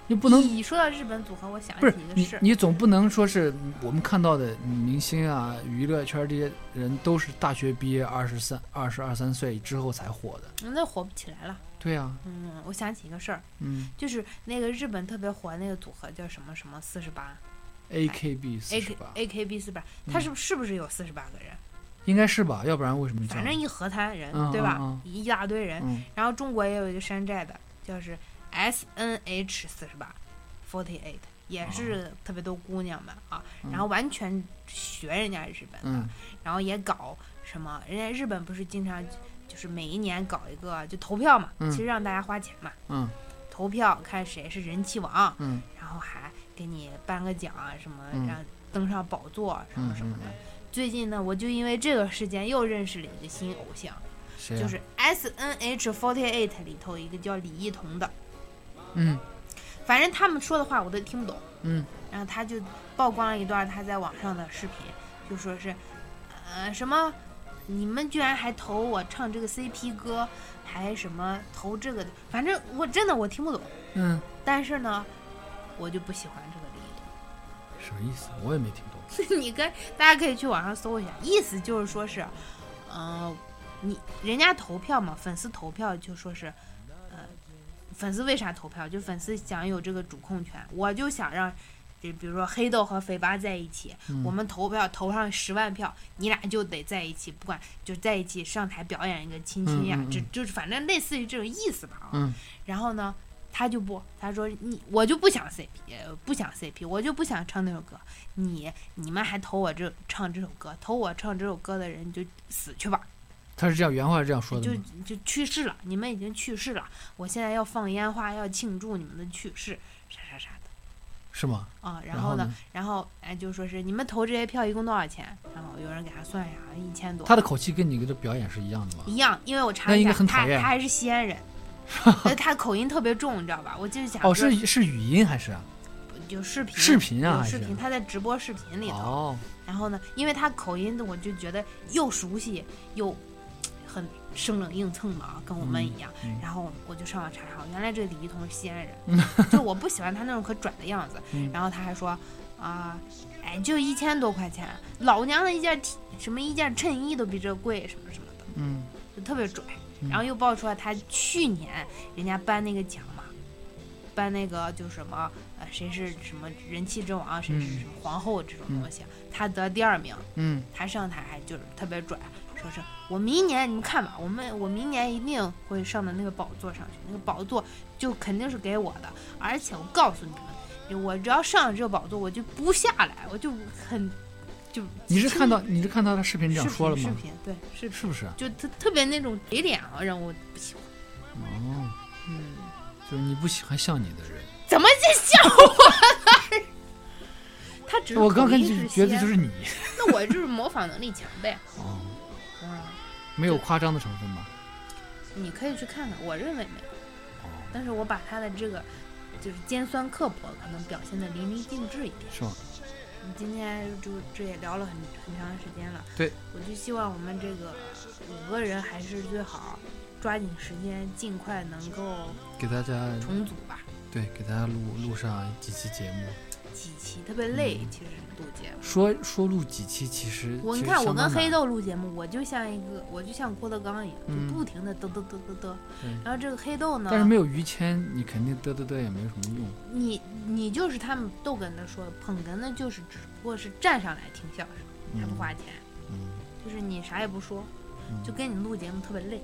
你不能你说到日本组合，我想不是你起一个事儿，你总不能说是我们看到的明星啊，娱乐圈这些人都是大学毕业二十三、二十二三岁之后才火的。嗯那火不起来了。对呀、嗯，我想起一个事儿，嗯。就是那个日本特别火的那个组合叫什么什么四十八，A K B 四十八 A K B 四十八，他是不是不是有四十八个人？应该是吧？要不然为什么？反正一河滩人，嗯对吧？嗯一大堆人。嗯然后中国也有一个山寨的，就是 S N H 四十八，forty eight，也是特别多姑娘们啊。嗯然后完全学人家日本的，嗯然后也搞什么，人家日本不是经常就是每一年搞一个就投票嘛，嗯其实让大家花钱嘛，嗯投票看谁是人气王，嗯然后还给你颁个奖啊什么，嗯。让登上宝座什么嗯什么的。嗯，最近呢，我就因为这个事件又认识了一个新偶像，就是 S N H forty eight 里头一个叫李一桐的，嗯。反正他们说的话我都听不懂。嗯。然后他就曝光了一段他在网上的视频，就说是，呃，什么你们居然还投我唱这个 CP 歌，还什么投这个的，反正我真的我听不懂。嗯，但是呢，我就不喜欢这个李一桐。什么意思？我也没听懂。你跟大家可以去网上搜一下，意思就是说是，嗯、你人家投票嘛，粉丝投票就说是，呃，粉丝为啥投票？就粉丝想有这个主控权，我就想让，就比如说黑豆和肥八在一起，嗯我们投票投上十万票，你俩就得在一起，不管就在一起上台表演一个亲亲呀，嗯嗯嗯这就是反正类似于这种意思吧啊。嗯然后呢，他就不，他说你我就不想 CP，呃不想 CP，我就不想唱那首歌。你你们还投我这唱这首歌，投我唱这首歌的人就死去吧，他是这样原话是这样说的就？就去世了，你们已经去世了。我现在要放烟花，要庆祝你们的去世，啥啥啥的是吗？啊。然然后呢，然后哎就说是你们投这些票一共多少钱？然后有人给他算一下，一千多。他的口气跟你的表演是一样的吗？一样，因为我查了一下，他他还是西安人，呃 他口音特别重，你知道吧？我就是想哦，是是语音还是啊？有视频，视频啊有视频，他在直播视频里头。哦，然后呢，因为他口音的，我就觉得又熟悉又很生冷硬蹭的啊，跟我们一样。嗯嗯然后我就上网查查，原来这李一桐是西安人，就我不喜欢他那种可拽的样子。嗯然后他还说啊、哎，就一千多块钱，老娘的一件什么一件衬衣都比这贵，什么什么的，嗯就特别拽。嗯。然后又爆出来他去年人家颁那个奖嘛，颁那个就什么呃谁是什么人气之王，谁是嗯。什么皇后这种东西，他得第二名，嗯。他上台还就是特别拽，说是我明年你们看吧，我们我明年一定会上到那个宝座上去，那个宝座就肯定是给我的，而且我告诉你们，我只要上了这个宝座，我就不下来，我就很就你是看到你是看到他视频这样说了吗？视频对是是不是？就特特别那种嘴脸啊，让我不喜欢。哦，嗯，就是你不喜欢像你的人。怎么就像我了？他只是我刚口音刚觉得就是你。那我就是模仿能力强呗。哦，嗯，没有夸张的成分吧？你可以去看看，我认为没有。哦，但是我把他的这个就是尖酸刻薄，可能表现的淋漓尽致一点。是吧？嗯今天就这也聊了很很长时间了，对，我就希望我们这个五个人还是最好抓紧时间，尽快能够给大家重组吧。对给大家录录上几期节目，几期特别累，嗯其实录节目。说说录几期，其实我你看，我跟黑豆录节目，我就像一个，我就像郭德纲一样，嗯就不停的嘚嘚嘚嘚嘚。然后这个黑豆呢，但是没有于谦，你肯定嘚嘚嘚也没有什么用。你你就是他们逗哏的说，捧哏的就是只不过是站上来听相声，还不花钱，嗯，就是你啥也不说，嗯就跟你录节目特别累。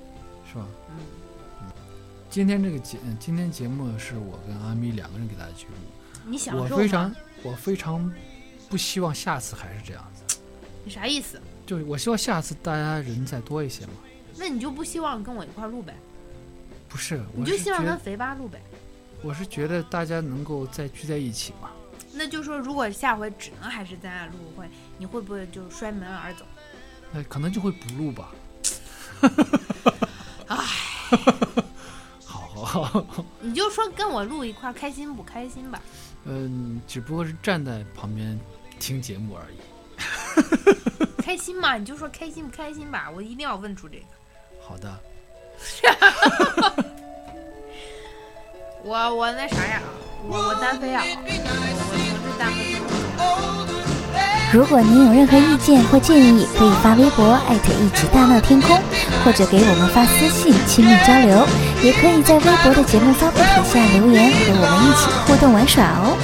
是吧？嗯，今天这个节，嗯今天节目是我跟阿咪两个人给大家去录，你想我非常？我非常不希望下次还是这样子，你啥意思？就是我希望下次大家人再多一些嘛。那你就不希望跟我一块儿录呗？不是，你就我是觉得希望跟肥八录呗？我是觉得大家能够再聚在一起嘛。那就说，如果下回只能还是咱俩录会，你会不会就摔门而走？那可能就会不录吧。哎，好 好好，你就说跟我录一块儿开心不开心吧？嗯，只不过是站在旁边听节目而已。开心嘛，你就说开心不开心吧？我一定要问出这个。好的，我我那啥呀，我我单飞啊，我我是单飞。如果您有任何意见或建议，可以发微博艾特一起大闹天空，或者给我们发私信亲密交流，也可以在微博的节目发布帖下留言，和我们一起互动玩耍哦。